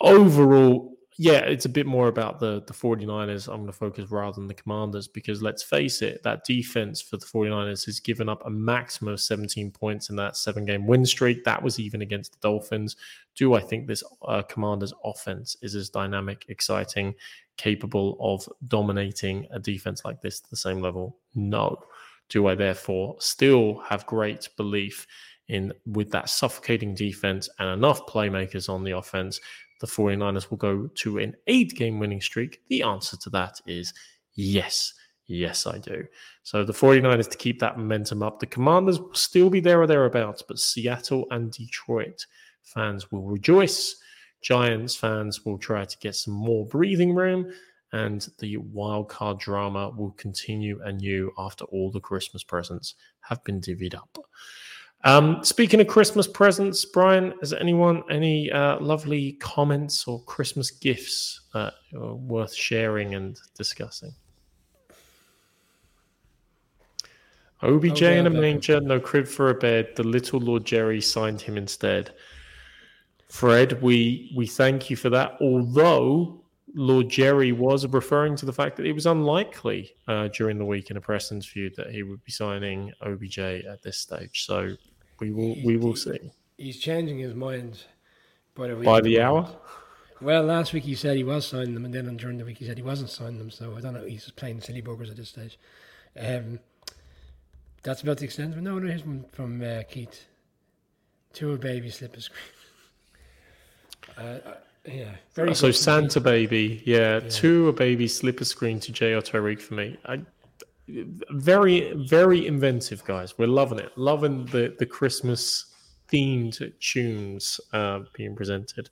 A: overall, yeah, it's a bit more about the, the 49ers. I'm going to focus rather than the Commanders because let's face it, that defense for the 49ers has given up a maximum of 17 points in that seven game win streak. That was even against the Dolphins. Do I think this uh, Commanders offense is as dynamic, exciting, capable of dominating a defense like this to the same level? No. Do I therefore still have great belief in with that suffocating defense and enough playmakers on the offense the 49ers will go to an eight game winning streak? The answer to that is yes. Yes, I do. So the 49ers to keep that momentum up. The Commanders will still be there or thereabouts, but Seattle and Detroit fans will rejoice. Giants fans will try to get some more breathing room, and the wild card drama will continue anew after all the Christmas presents have been divvied up. Um, speaking of Christmas presents, Brian, has anyone any uh, lovely comments or Christmas gifts uh, worth sharing and discussing? OBJ oh, in a manger, no crib for a bed. The little Lord Jerry signed him instead. Fred, we we thank you for that. Although Lord Jerry was referring to the fact that it was unlikely uh, during the week in a press interview that he would be signing OBJ at this stage. So we will we will see.
C: He's changing his mind by the,
A: by the hour.
C: Well, last week he said he was signing them, and then during the week he said he wasn't signing them. So I don't know. He's just playing silly buggers at this stage. Um, that's about the extent of it. No, no, here's from, from uh, Keith. To a baby slip a screen. Uh, uh, yeah,
A: very so Santa baby, yeah, yeah, to a baby slipper screen to J.R. Tyreek for me. I, very, very inventive, guys. We're loving it. Loving the, the Christmas themed tunes uh, being presented.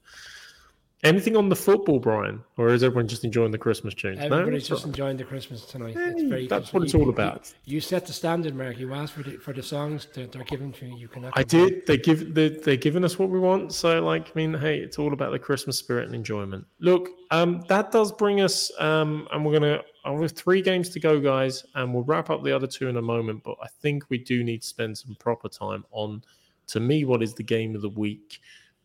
A: Anything on the football, Brian, or is everyone just enjoying the Christmas tunes?
C: Everybody's no? just enjoying the Christmas tonight. Hey, it's very
A: that's what it's all about.
C: You, you, set the standard, Mark. You asked for the for the songs that they're given to you. You can.
A: I did. They give they they're giving us what we want. So, like, I mean, hey, it's all about the Christmas spirit and enjoyment. Look, um, that does bring us, um, and we're gonna. With three games to go, guys, and we'll wrap up the other two in a moment. But I think we do need to spend some proper time on, to me, what is the game of the week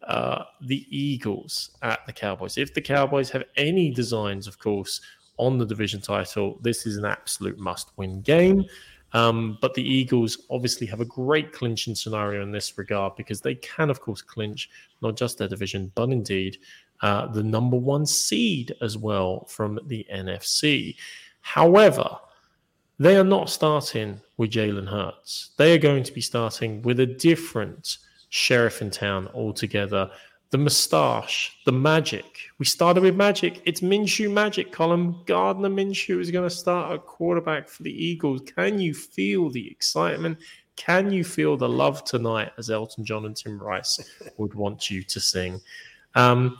A: uh, the Eagles at the Cowboys. If the Cowboys have any designs, of course, on the division title, this is an absolute must win game. Um, but the Eagles obviously have a great clinching scenario in this regard because they can, of course, clinch not just their division, but indeed uh, the number one seed as well from the NFC. However, they are not starting with Jalen Hurts. They are going to be starting with a different sheriff in town altogether. The moustache, the magic. We started with magic. It's Minshew magic, Colm. Gardner Minshew is going to start a quarterback for the Eagles. Can you feel the excitement? Can you feel the love tonight, as Elton John and Tim Rice would want you to sing? Um,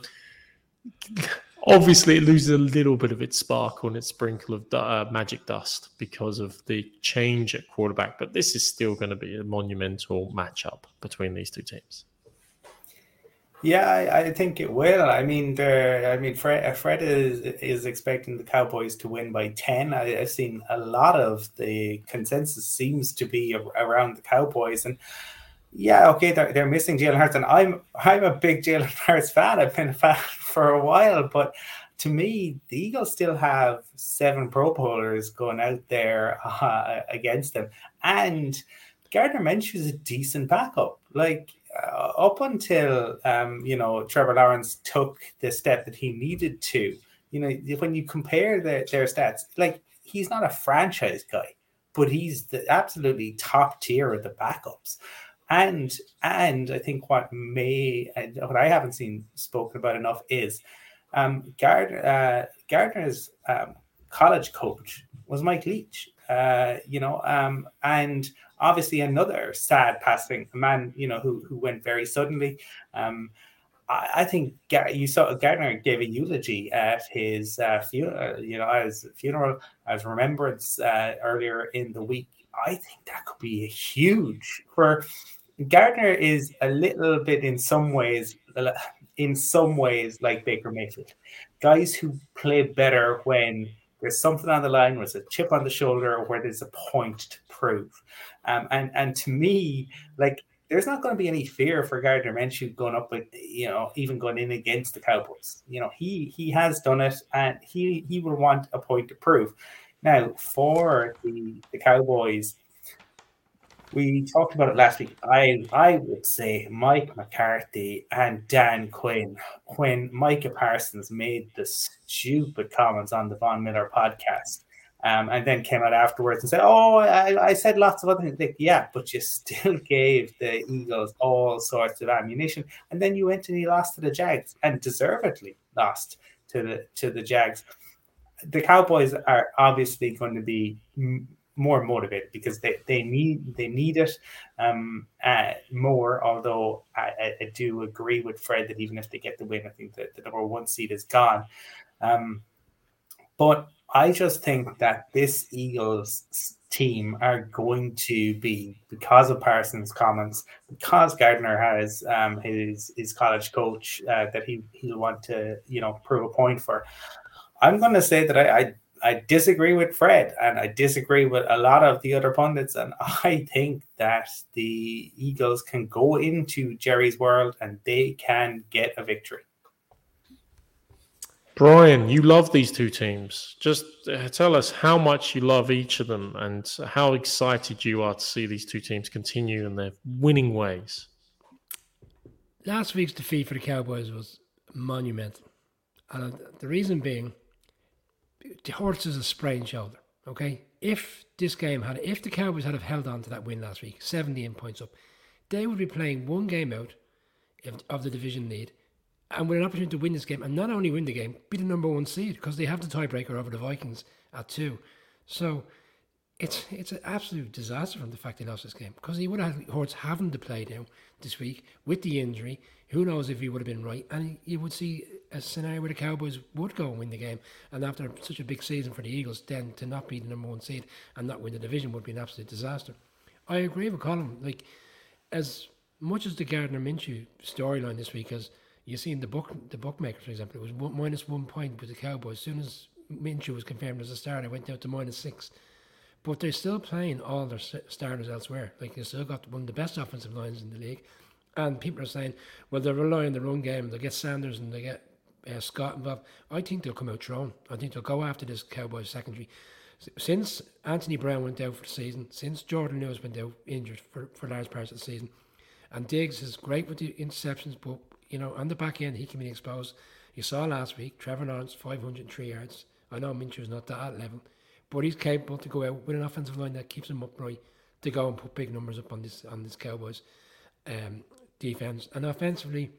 A: obviously it loses a little bit of its sparkle and its sprinkle of uh, magic dust because of the change at quarterback but this is still going to be a monumental matchup between these two teams.
B: Yeah i, I think it will. I mean i mean fred, uh, fred is is expecting the cowboys to win by 10 I, have seen a lot of the consensus seems to be around the cowboys and yeah, okay, they're, they're missing Jalen Hurts, and I'm I'm a big Jalen Hurts fan. I've been a fan for a while, but to me, the Eagles still have seven Pro Bowlers going out there uh, against them, and Gardner Minshew is a decent backup. Like uh, up until um, you know Trevor Lawrence took the step that he needed to, you know, when you compare the, their stats, like he's not a franchise guy, but he's the absolutely top tier of the backups and and I think what may what I haven't seen spoken about enough is um, Gardner, uh, Gardner's um, college coach was Mike Leach. Uh, you know, um, and obviously another sad passing, a man you know who who went very suddenly. Um, I, I think you saw Gardner gave a eulogy at his uh, funeral, uh, you know, as funeral as remembrance uh, earlier in the week. I think that could be huge for Gardner is a little bit in some ways, in some ways like Baker Mayfield, guys who play better when there's something on the line, where there's a chip on the shoulder, or where there's a point to prove. Um, and and to me, like there's not going to be any fear for Gardner Minshew going up with you know even going in against the Cowboys. You know he he has done it, and he he will want a point to prove. Now for the the Cowboys we talked about it last week. I I would say Mike McCarthy and Dan Quinn when Micah Parsons made the stupid comments on the Von Miller podcast. Um, and then came out afterwards and said, "Oh, I, I said lots of other things." Like, yeah, but you still gave the Eagles all sorts of ammunition, and then you went and you lost to the Jags, and deservedly lost to the to the Jags. The Cowboys are obviously going to be more motivated because they, they need they need it um, uh, more. Although I, I, do agree with Fred that even if they get the win, I think that the number one seed is gone. Um, but I just think that this Eagles team are going to be because of Parsons' comments, because Gardner has um, his his college coach uh, that he he'll want to you know prove a point for. I'm going to say that I, I I disagree with Fred and I disagree with a lot of the other pundits. And I think that the Eagles can go into Jerry's world and they can get a victory.
A: Brian, you love these two teams. Just uh, tell us how much you love each of them and how excited you are to see these two teams continue in their winning ways.
C: Last week's defeat for the Cowboys was monumental. And the reason being, Hurts is a sprained shoulder. Okay, if this game had, if the Cowboys had have held on to that win last week, seventeen points up, they would be playing one game out of the division lead, and with an opportunity to win this game, and not only win the game, be the number one seed because they have the tiebreaker over the Vikings at two. So it's it's an absolute disaster from the fact he lost this game because he would have Hurts having to play now this week with the injury. Who knows if he would have been right? And you would see a scenario where the Cowboys would go and win the game. And after such a big season for the Eagles, then to not be the number one seed and not win the division would be an absolute disaster. I agree with Colm. Like as much as the Gardner Minshew storyline this week, as you seen the book the bookmaker, for example, it was one, minus one point with the Cowboys. As soon as Minshew was confirmed as a starter, it went down to minus six. But they're still playing all their starters elsewhere. Like they still got one of the best offensive lines in the league. And people are saying, well, they're relying on the run game. They get Sanders and they get uh, Scott involved. I think they'll come out thrown. I think they'll go after this Cowboys secondary. Since Anthony Brown went out for the season, since Jourdan Lewis went out injured for, for large parts of the season, and Diggs is great with the interceptions, but you know on the back end he can be exposed. You saw last week Trevor Lawrence 503 yards. I know Minshew's not that level, but he's capable to go out with an offensive line that keeps him upright to go and put big numbers up on this on this Cowboys um, defense. And offensively,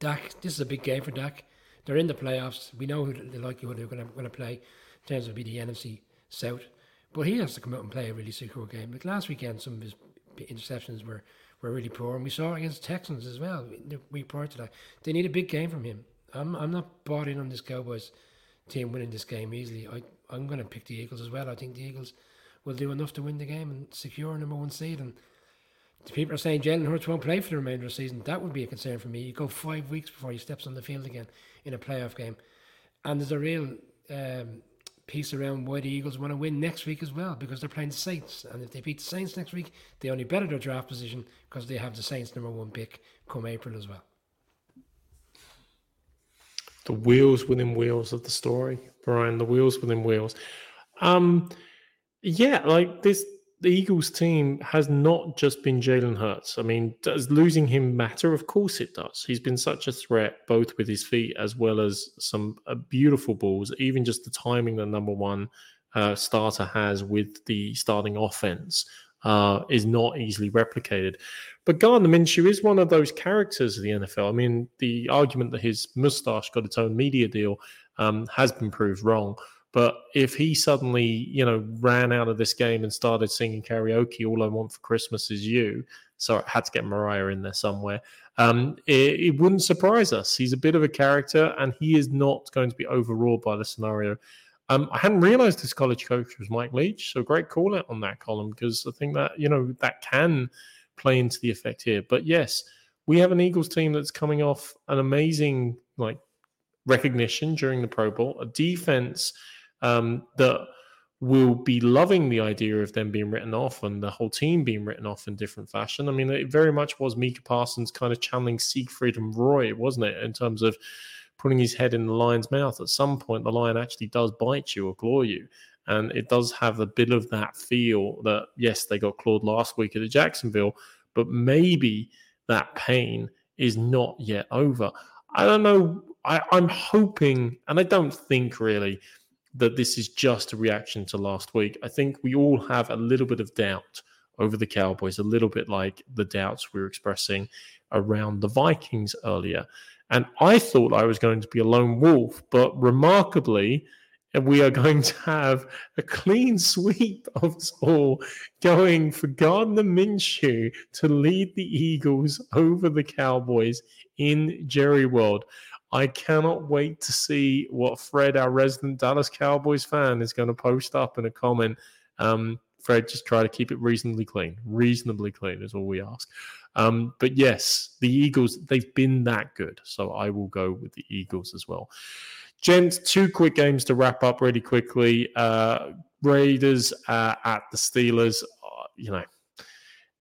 C: Dak, this is a big game for Dak. They're in the playoffs. We know who the likelihood they're going to play. In terms of be the NFC South, but he has to come out and play a really secure game. Like last weekend, some of his interceptions were, were really poor, and we saw against Texans as well. We prior to that, they need a big game from him. I'm I'm not bought in on this Cowboys team winning this game easily. I I'm going to pick the Eagles as well. I think the Eagles will do enough to win the game and secure a number one seed. And the people are saying Jalen Hurts won't play for the remainder of the season. That would be a concern for me. You go five weeks before he steps on the field again in a playoff game, and there's a real um, piece around why the Eagles want to win next week as well because they're playing the Saints, and if they beat the Saints next week, they only better their draft position because they have the Saints number one pick come April as well.
A: The wheels within wheels of the story, Brian. The wheels within wheels. Um, yeah, like this the Eagles team has not just been Jalen Hurts. I mean, does losing him matter? Of course it does. He's been such a threat, both with his feet as well as some uh, beautiful balls. Even just the timing that number one uh, starter has with the starting offense uh, is not easily replicated. But Gardner Minshew is one of those characters of the NFL. I mean, the argument that his mustache got its own media deal um, has been proved wrong. But if he suddenly, you know, ran out of this game and started singing karaoke, "All I Want for Christmas Is You," sorry, I had to get Mariah in there somewhere. Um, it, it, wouldn't surprise us. He's a bit of a character, and he is not going to be overruled by the scenario. Um, I hadn't realised this college coach was Mike Leach, so great call out on that Colm because I think that you know that can play into the effect here. But yes, we have an Eagles team that's coming off an amazing like recognition during the Pro Bowl, a defense um, that will be loving the idea of them being written off and the whole team being written off in different fashion. I mean, it very much was Micah Parsons kind of channeling Siegfried and Roy, wasn't it, in terms of putting his head in the lion's mouth. At some point, the lion actually does bite you or claw you. And it does have a bit of that feel that, yes, they got clawed last week at Jacksonville, but maybe that pain is not yet over. I don't know. I, I'm hoping, and I don't think really that this is just a reaction to last week. I think we all have a little bit of doubt over the Cowboys, a little bit like the doubts we were expressing around the Vikings earlier. And I thought I was going to be a lone wolf, but remarkably, we are going to have a clean sweep of us all going for Gardner Minshew to lead the Eagles over the Cowboys in Jerry World. I cannot wait to see what Fred, our resident Dallas Cowboys fan, is going to post up in a comment. Um, Fred, just try to keep it reasonably clean. Reasonably clean is all we ask. Um, but yes, the Eagles, they've been that good. So I will go with the Eagles as well. Gents, two quick games to wrap up really quickly. Uh, Raiders uh, at the Steelers. Uh, you know,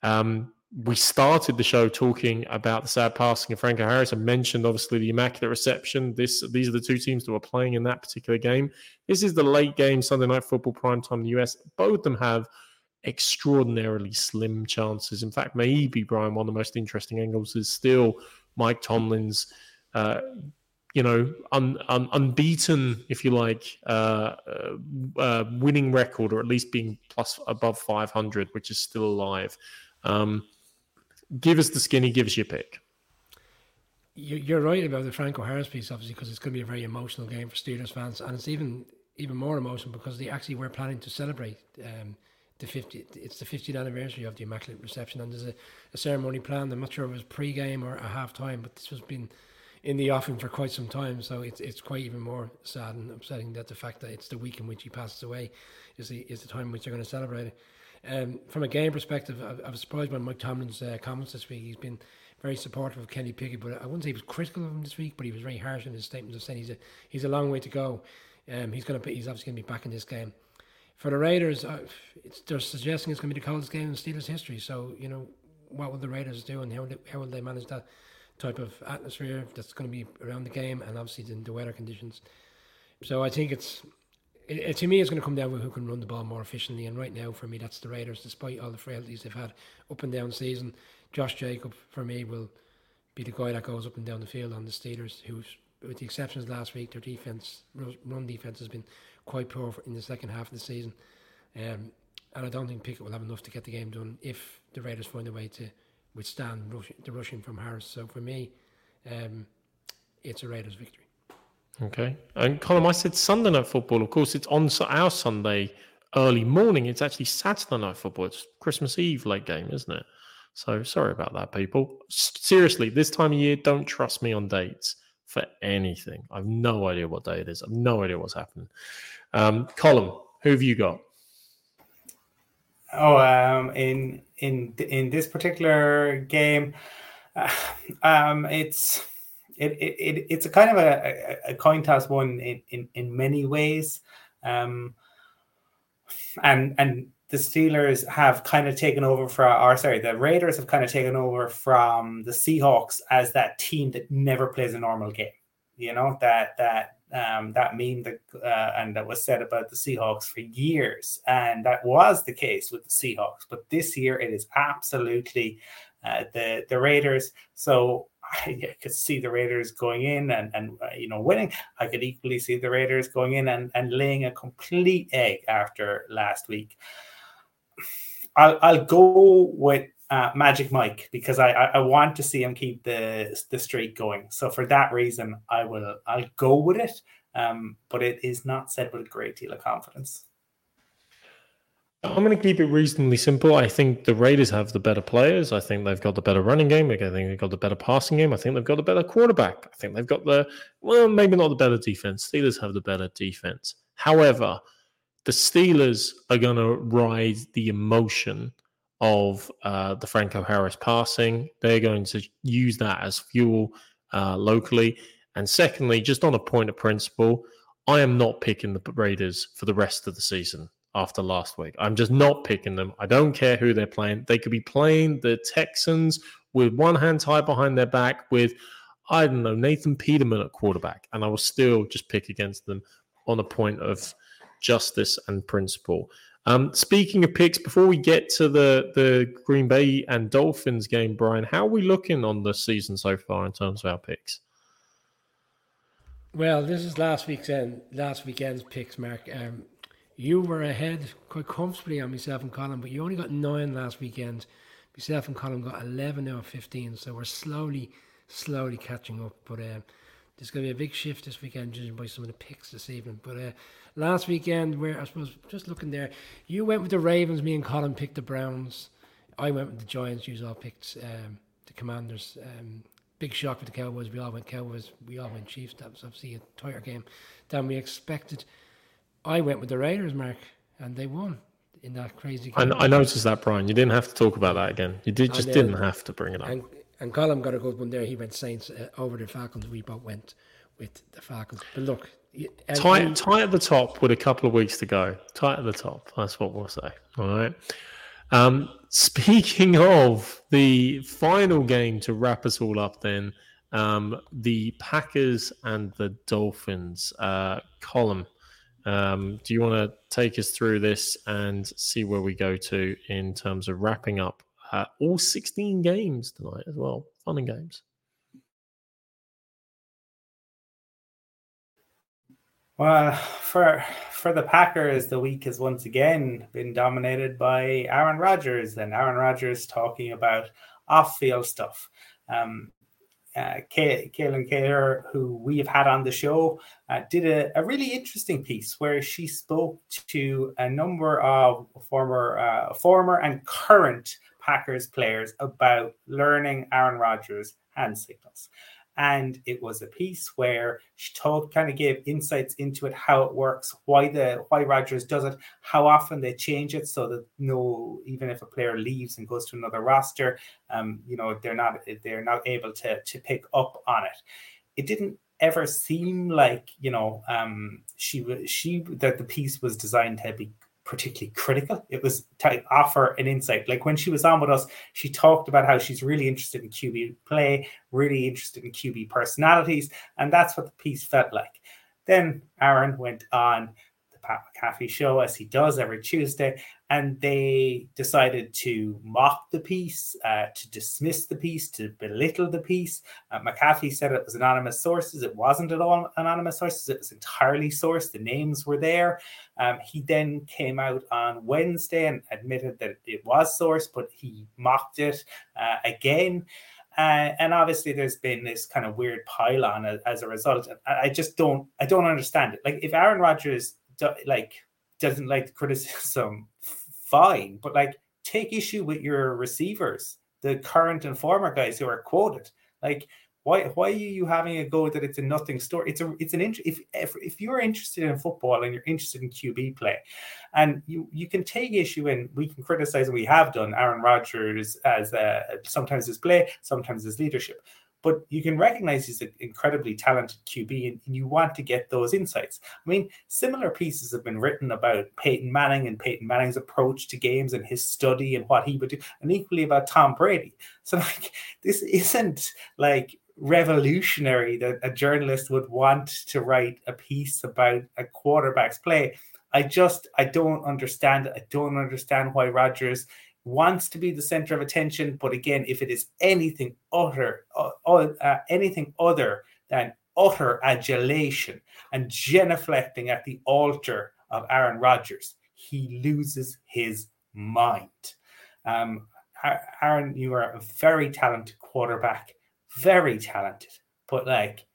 A: um, we started the show talking about the sad passing of Franco Harris. I mentioned obviously the immaculate reception. This these are the two teams that were playing in that particular game. This is the late game Sunday night football prime time in the US. Both of them have extraordinarily slim chances. In fact, maybe Brian, one of the most interesting angles is still Mike Tomlin's, uh, you know, un, un, unbeaten, if you like, uh, uh, uh winning record, or at least being plus above 500, which is still alive. Um, give us the skinny, give us your pick.
C: You're right about the Franco Harris piece, obviously, because it's going to be a very emotional game for Steelers fans, and it's even even more emotional because they actually were planning to celebrate um, the 50. It's the 50th anniversary of the Immaculate Reception, and there's a, a ceremony planned. I'm not sure if it was pre-game or a half time, but this has been in the offing for quite some time. So it's it's quite even more sad and upsetting that the fact that it's the week in which he passes away is the is the time in which they're going to celebrate it. Um, from a game perspective, I, I was surprised by Mike Tomlin's uh, comments this week. He's been very supportive of Kenny Pickett, but I wouldn't say he was critical of him this week, but he was very harsh in his statements of saying he's a he's a long way to go. Um, he's to he's obviously going to be back in this game. For the Raiders, uh, they're suggesting it's going to be the coldest game in Steelers history. So you know, what will the Raiders do, and how they, how will they manage that type of atmosphere that's going to be around the game, and obviously the, the weather conditions. So I think it's it, to me, it's going to come down to who can run the ball more efficiently. And right now, for me, that's the Raiders, despite all the frailties they've had up and down season. Josh Jacob, for me, will be the guy that goes up and down the field on the Steelers, who's, with the exceptions last week, their defense, run defense, has been quite poor in the second half of the season. Um, and I don't think Pickett will have enough to get the game done if the Raiders find a way to withstand rush, the rushing from Harris. So for me, um, it's a Raiders victory.
A: Okay. And Colm, I said Sunday night football. Of course, it's on our Sunday early morning. It's actually Saturday night football. It's Christmas Eve late game, isn't it? So sorry about that, people. Seriously, this time of year, don't trust me on dates for anything. I've no idea what day it is. I've no idea what's happening. Um, Colm, who have you got?
B: Oh, um, in in in this particular game, uh, um, it's it, it, it's a kind of a, a, coin toss one in, in, in many ways. Um, and and the Steelers have kind of taken over for, or sorry, the Raiders have kind of taken over from the Seahawks as that team that never plays a normal game. You know that that um, that meme that uh, and that was said about the Seahawks for years, and that was the case with the Seahawks. But this year, it is absolutely uh, the the Raiders. So I could see the Raiders going in and, and uh, you know winning. I could equally see the Raiders going in and, and laying a complete egg after last week. I'll, I'll go with uh, Magic Mike because I, I, I want to see him keep the the streak going. So for that reason, I will I'll go with it. Um, but it is not said with a great deal of confidence.
A: I'm going to keep it reasonably simple. I think the Raiders have the better players. I think they've got the better running game. I think they've got the better passing game. I think they've got the better quarterback. I think they've got the, well, maybe not the better defense. Steelers have the better defense. However, the Steelers are going to ride the emotion of uh, the Franco Harris passing. They're going to use that as fuel uh, locally. And secondly, just on a point of principle, I am not picking the Raiders for the rest of the season after last week. I'm just not picking them. I don't care who they're playing. They could be playing the Texans with one hand tied behind their back with, I don't know, Nathan Peterman at quarterback. And I will still just pick against them on a point of justice and principle. Um, speaking of picks, before we get to the, the Green Bay and Dolphins game, Brian, how are we looking on the season so far in terms of our picks?
C: Well, this is last week's end, last weekend's picks, Mark. Um, you were ahead quite comfortably on myself and Colm, but you only got nine last weekend. Myself and Colm got 11 out of 15, so we're slowly, slowly catching up. But uh, there's going to be a big shift this weekend, judging by some of the picks this evening. But uh, last weekend, where I suppose just looking there, you went with the Ravens, me and Colm picked the Browns. I went with the Giants, you all picked um, the Commanders. Um, big shock for the Cowboys. We all went Cowboys. We all went Chiefs. That was obviously a tighter game than we expected. I went with the Raiders, Mark, and they won in that crazy
A: game. I, I noticed that, Brian. You didn't have to talk about that again. You did just didn't have to bring it up.
C: And, and Colm got a good one there. He went Saints uh, over the Falcons. We both went with the Falcons. But look,
A: tight, tight at the top with a couple of weeks to go. Tight at the top. That's what we'll say. All right. Um, speaking of the final game to wrap us all up, then um, the Packers and the Dolphins uh, Colm. Um, do you want to take us through this and see where we go to in terms of wrapping up uh, all 16 games tonight as well? Fun and games.
B: Well, for for the Packers, the week has once again been dominated by Aaron Rodgers and Aaron Rodgers talking about off-field stuff. Um, uh, Kalyn who we have had on the show, uh, did a, a, really interesting piece where she spoke to a number of former, uh, former and current Packers players about learning Aaron Rodgers' hand signals and it was a piece where she told kind of gave insights into it how it works why the why Rodgers does it how often they change it so that no even if a player leaves and goes to another roster um you know they're not they're not able to to pick up on it. It didn't ever seem like you know um she was she that the piece was designed to be particularly critical. It was to offer an insight. Like when she was on with us, she talked about how she's really interested in QB play, really interested in QB personalities, and that's what the piece felt like. Then Aaron went on the Pat McAfee show, as he does every Tuesday, and they decided to mock the piece, uh, to dismiss the piece, to belittle the piece. Uh, McAfee said it was anonymous sources. It wasn't at all anonymous sources. It was entirely sourced. The names were there. Um, he then came out on Wednesday and admitted that it was sourced, but he mocked it uh, again. Uh, and obviously, there's been this kind of weird pile as, as a result. I just don't, I don't understand it. Like, if Aaron Rodgers like doesn't like the criticism, fine, but like take issue with your receivers, the current and former guys who are quoted. Like, why why are you having a go that it's a nothing story? It's a it's an int- if, if if you're interested in football and you're interested in QB play, and you you can take issue and we can criticize and we have done Aaron Rodgers as uh, sometimes his play, sometimes his leadership but you can recognize he's an incredibly talented QB and, and, you want to get those insights. I mean, similar pieces have been written about Peyton Manning and Peyton Manning's approach to games and his study and what he would do, and equally about Tom Brady. So, like, this isn't like revolutionary that a journalist would want to write a piece about a quarterback's play. I just, I don't understand. I don't understand why Rodgers wants to be the center of attention, but again, if it is anything utter, uh, uh, anything other than utter adulation and genuflecting at the altar of Aaron Rodgers, he loses his mind. Um, Aaron, you are a very talented quarterback, very talented, but like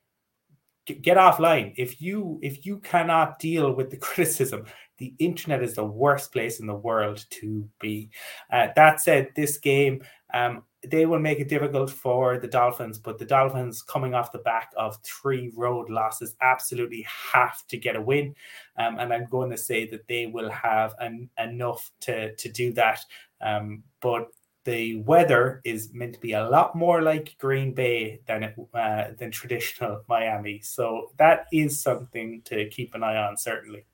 B: get offline if you if you cannot deal with the criticism the internet is the worst place in the world to be. Uh, that said, this game, um, they will make it difficult for the Dolphins, but the Dolphins, coming off the back of three road losses, absolutely have to get a win. Um, and I'm going to say that they will have an, enough to, to do that. Um, but the weather is meant to be a lot more like Green Bay than it, uh, than traditional Miami. So that is something to keep an eye on, certainly.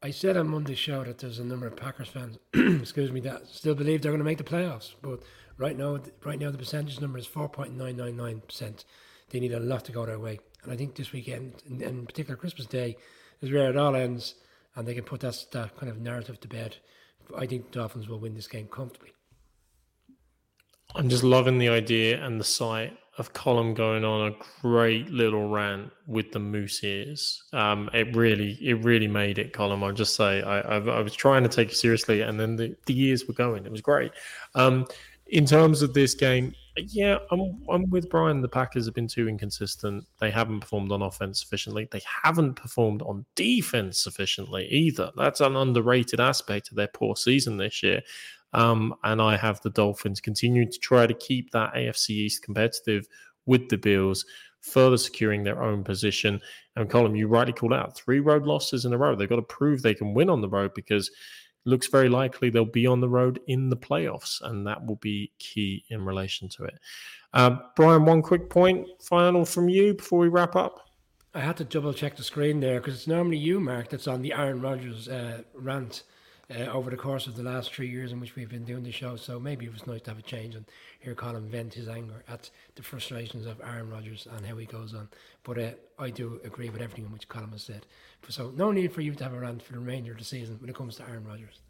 C: I said on Monday's show that there's a number of Packers fans, excuse me, that still believe they're going to make the playoffs. But right now, right now the percentage number is four point nine nine nine percent. They need a lot to go their way, and I think this weekend, in, in particular Christmas Day, is where it all ends, and they can put that, that kind of narrative to bed. I think the Dolphins will win this game comfortably.
A: I'm just loving the idea and the sight of Colm going on a great little rant with the moose ears. Um, it really, it really made it, Colm. I'll just say, I, I, I, was trying to take it seriously, and then the, the years were going. It was great. Um, in terms of this game, yeah, I'm, I'm with Brian. The Packers have been too inconsistent. They haven't performed on offense sufficiently. They haven't performed on defense sufficiently either. That's an underrated aspect of their poor season this year. Um, and I have the Dolphins continuing to try to keep that AFC East competitive with the Bills, further securing their own position. And Colm, you rightly called out three road losses in a row. They've got to prove they can win on the road because it looks very likely they'll be on the road in the playoffs, and that will be key in relation to it. Uh, Brian, one quick point final from you before we wrap up.
C: I had to double check the screen there because it's normally you, Mark, that's on the Aaron Rodgers uh, rant uh, over the course of the last three years in which we've been doing the show. So maybe it was nice to have a change and hear Colm vent his anger at the frustrations of Aaron Rodgers and how he goes on. But uh, I do agree with everything in which Colm has said. So no need for you to have a rant for the remainder of the season when it comes to Aaron Rodgers.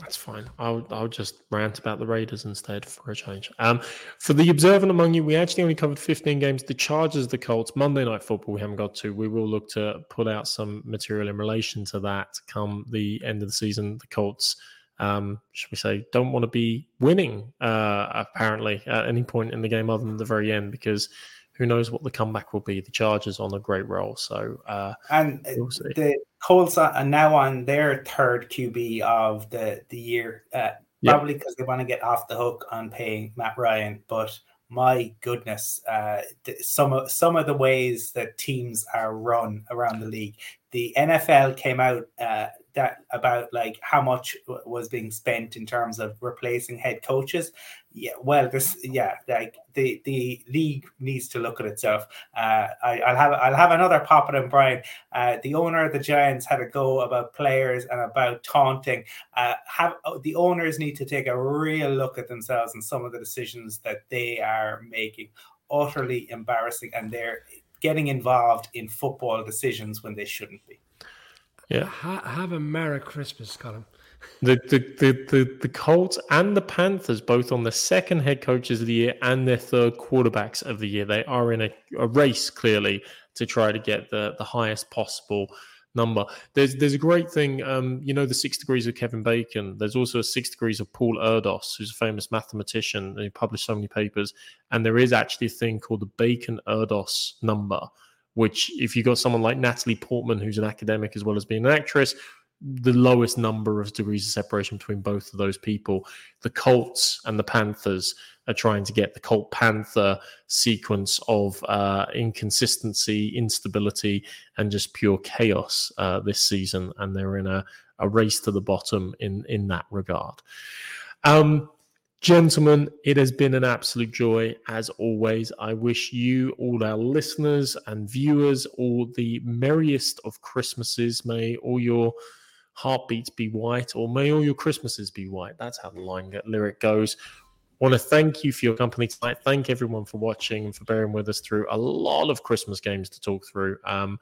A: That's fine. I'll I'll just rant about the Raiders instead for a change. Um, for the observant among you, we actually only covered 15 games. The Chargers, the Colts, Monday Night Football. We haven't got to. We will look to put out some material in relation to that come the end of the season. The Colts, um, should we say, don't want to be winning uh, apparently at any point in the game other than the very end because who knows what the comeback will be. The Chargers on a great roll. So
B: uh, and we'll the Colts are now on their third QB of the the year, uh, probably because they want to get off the hook on paying Matt Ryan. But my goodness, uh, some of some of the ways that teams are run around the league. The NFL came out uh, that about like how much was being spent in terms of replacing head coaches yeah well this yeah like the the league needs to look at itself. Uh I, will have i'll have another pop at him brian. Uh the owner of the giants had a go about players and about taunting. Uh have oh, the owners need to take a real look at themselves and some of the decisions that they are making. Utterly embarrassing and they're getting involved in football decisions when they shouldn't be.
A: Yeah.
C: Ha- have a Merry Christmas, Colm.
A: The, the, the, the, the Colts and the Panthers, both on the second head coaches of the year and their third quarterbacks of the year, they are in a, a race clearly to try to get the, the highest possible number. There's there's a great thing, um, you know, the six degrees of Kevin Bacon. There's also a six degrees of Paul Erdos, who's a famous mathematician who published so many papers. And there is actually a thing called the Bacon Erdos number, which if you've got someone like Natalie Portman, who's an academic as well as being an actress, the lowest number of degrees of separation between both of those people. The Colts and the Panthers are trying to get the Colt Panther sequence of uh, inconsistency, instability, and just pure chaos uh, this season, and they're in a, a race to the bottom in in that regard. Um, Gentlemen, it has been an absolute joy as always. I wish you, all our listeners and viewers, all the merriest of Christmases. May all your heartbeats be white, or may all your Christmases be white. That's how the line lyric goes. Want to thank you for your company tonight. Thank everyone for watching and for bearing with us through a lot of Christmas games to talk through. Um,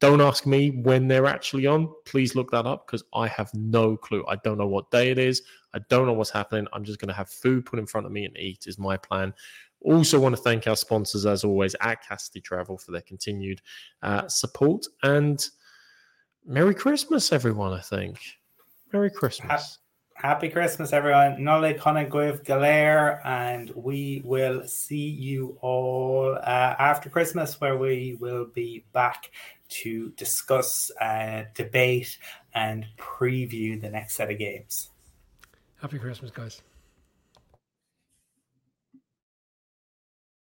A: don't ask me when they're actually on. Please look that up because I have no clue. I don't know what day it is. I don't know what's happening. I'm just going to have food put in front of me and eat, is my plan. Also, want to thank our sponsors, as always, at Cassidy Travel for their continued uh, support. And Merry Christmas, everyone, I think. Merry Christmas.
B: Happy Christmas, everyone. Nolly Conagwiv Galair, and we will see you all uh, after Christmas, where we will be back to discuss, uh, debate, and preview the next set of games.
C: Happy Christmas, guys.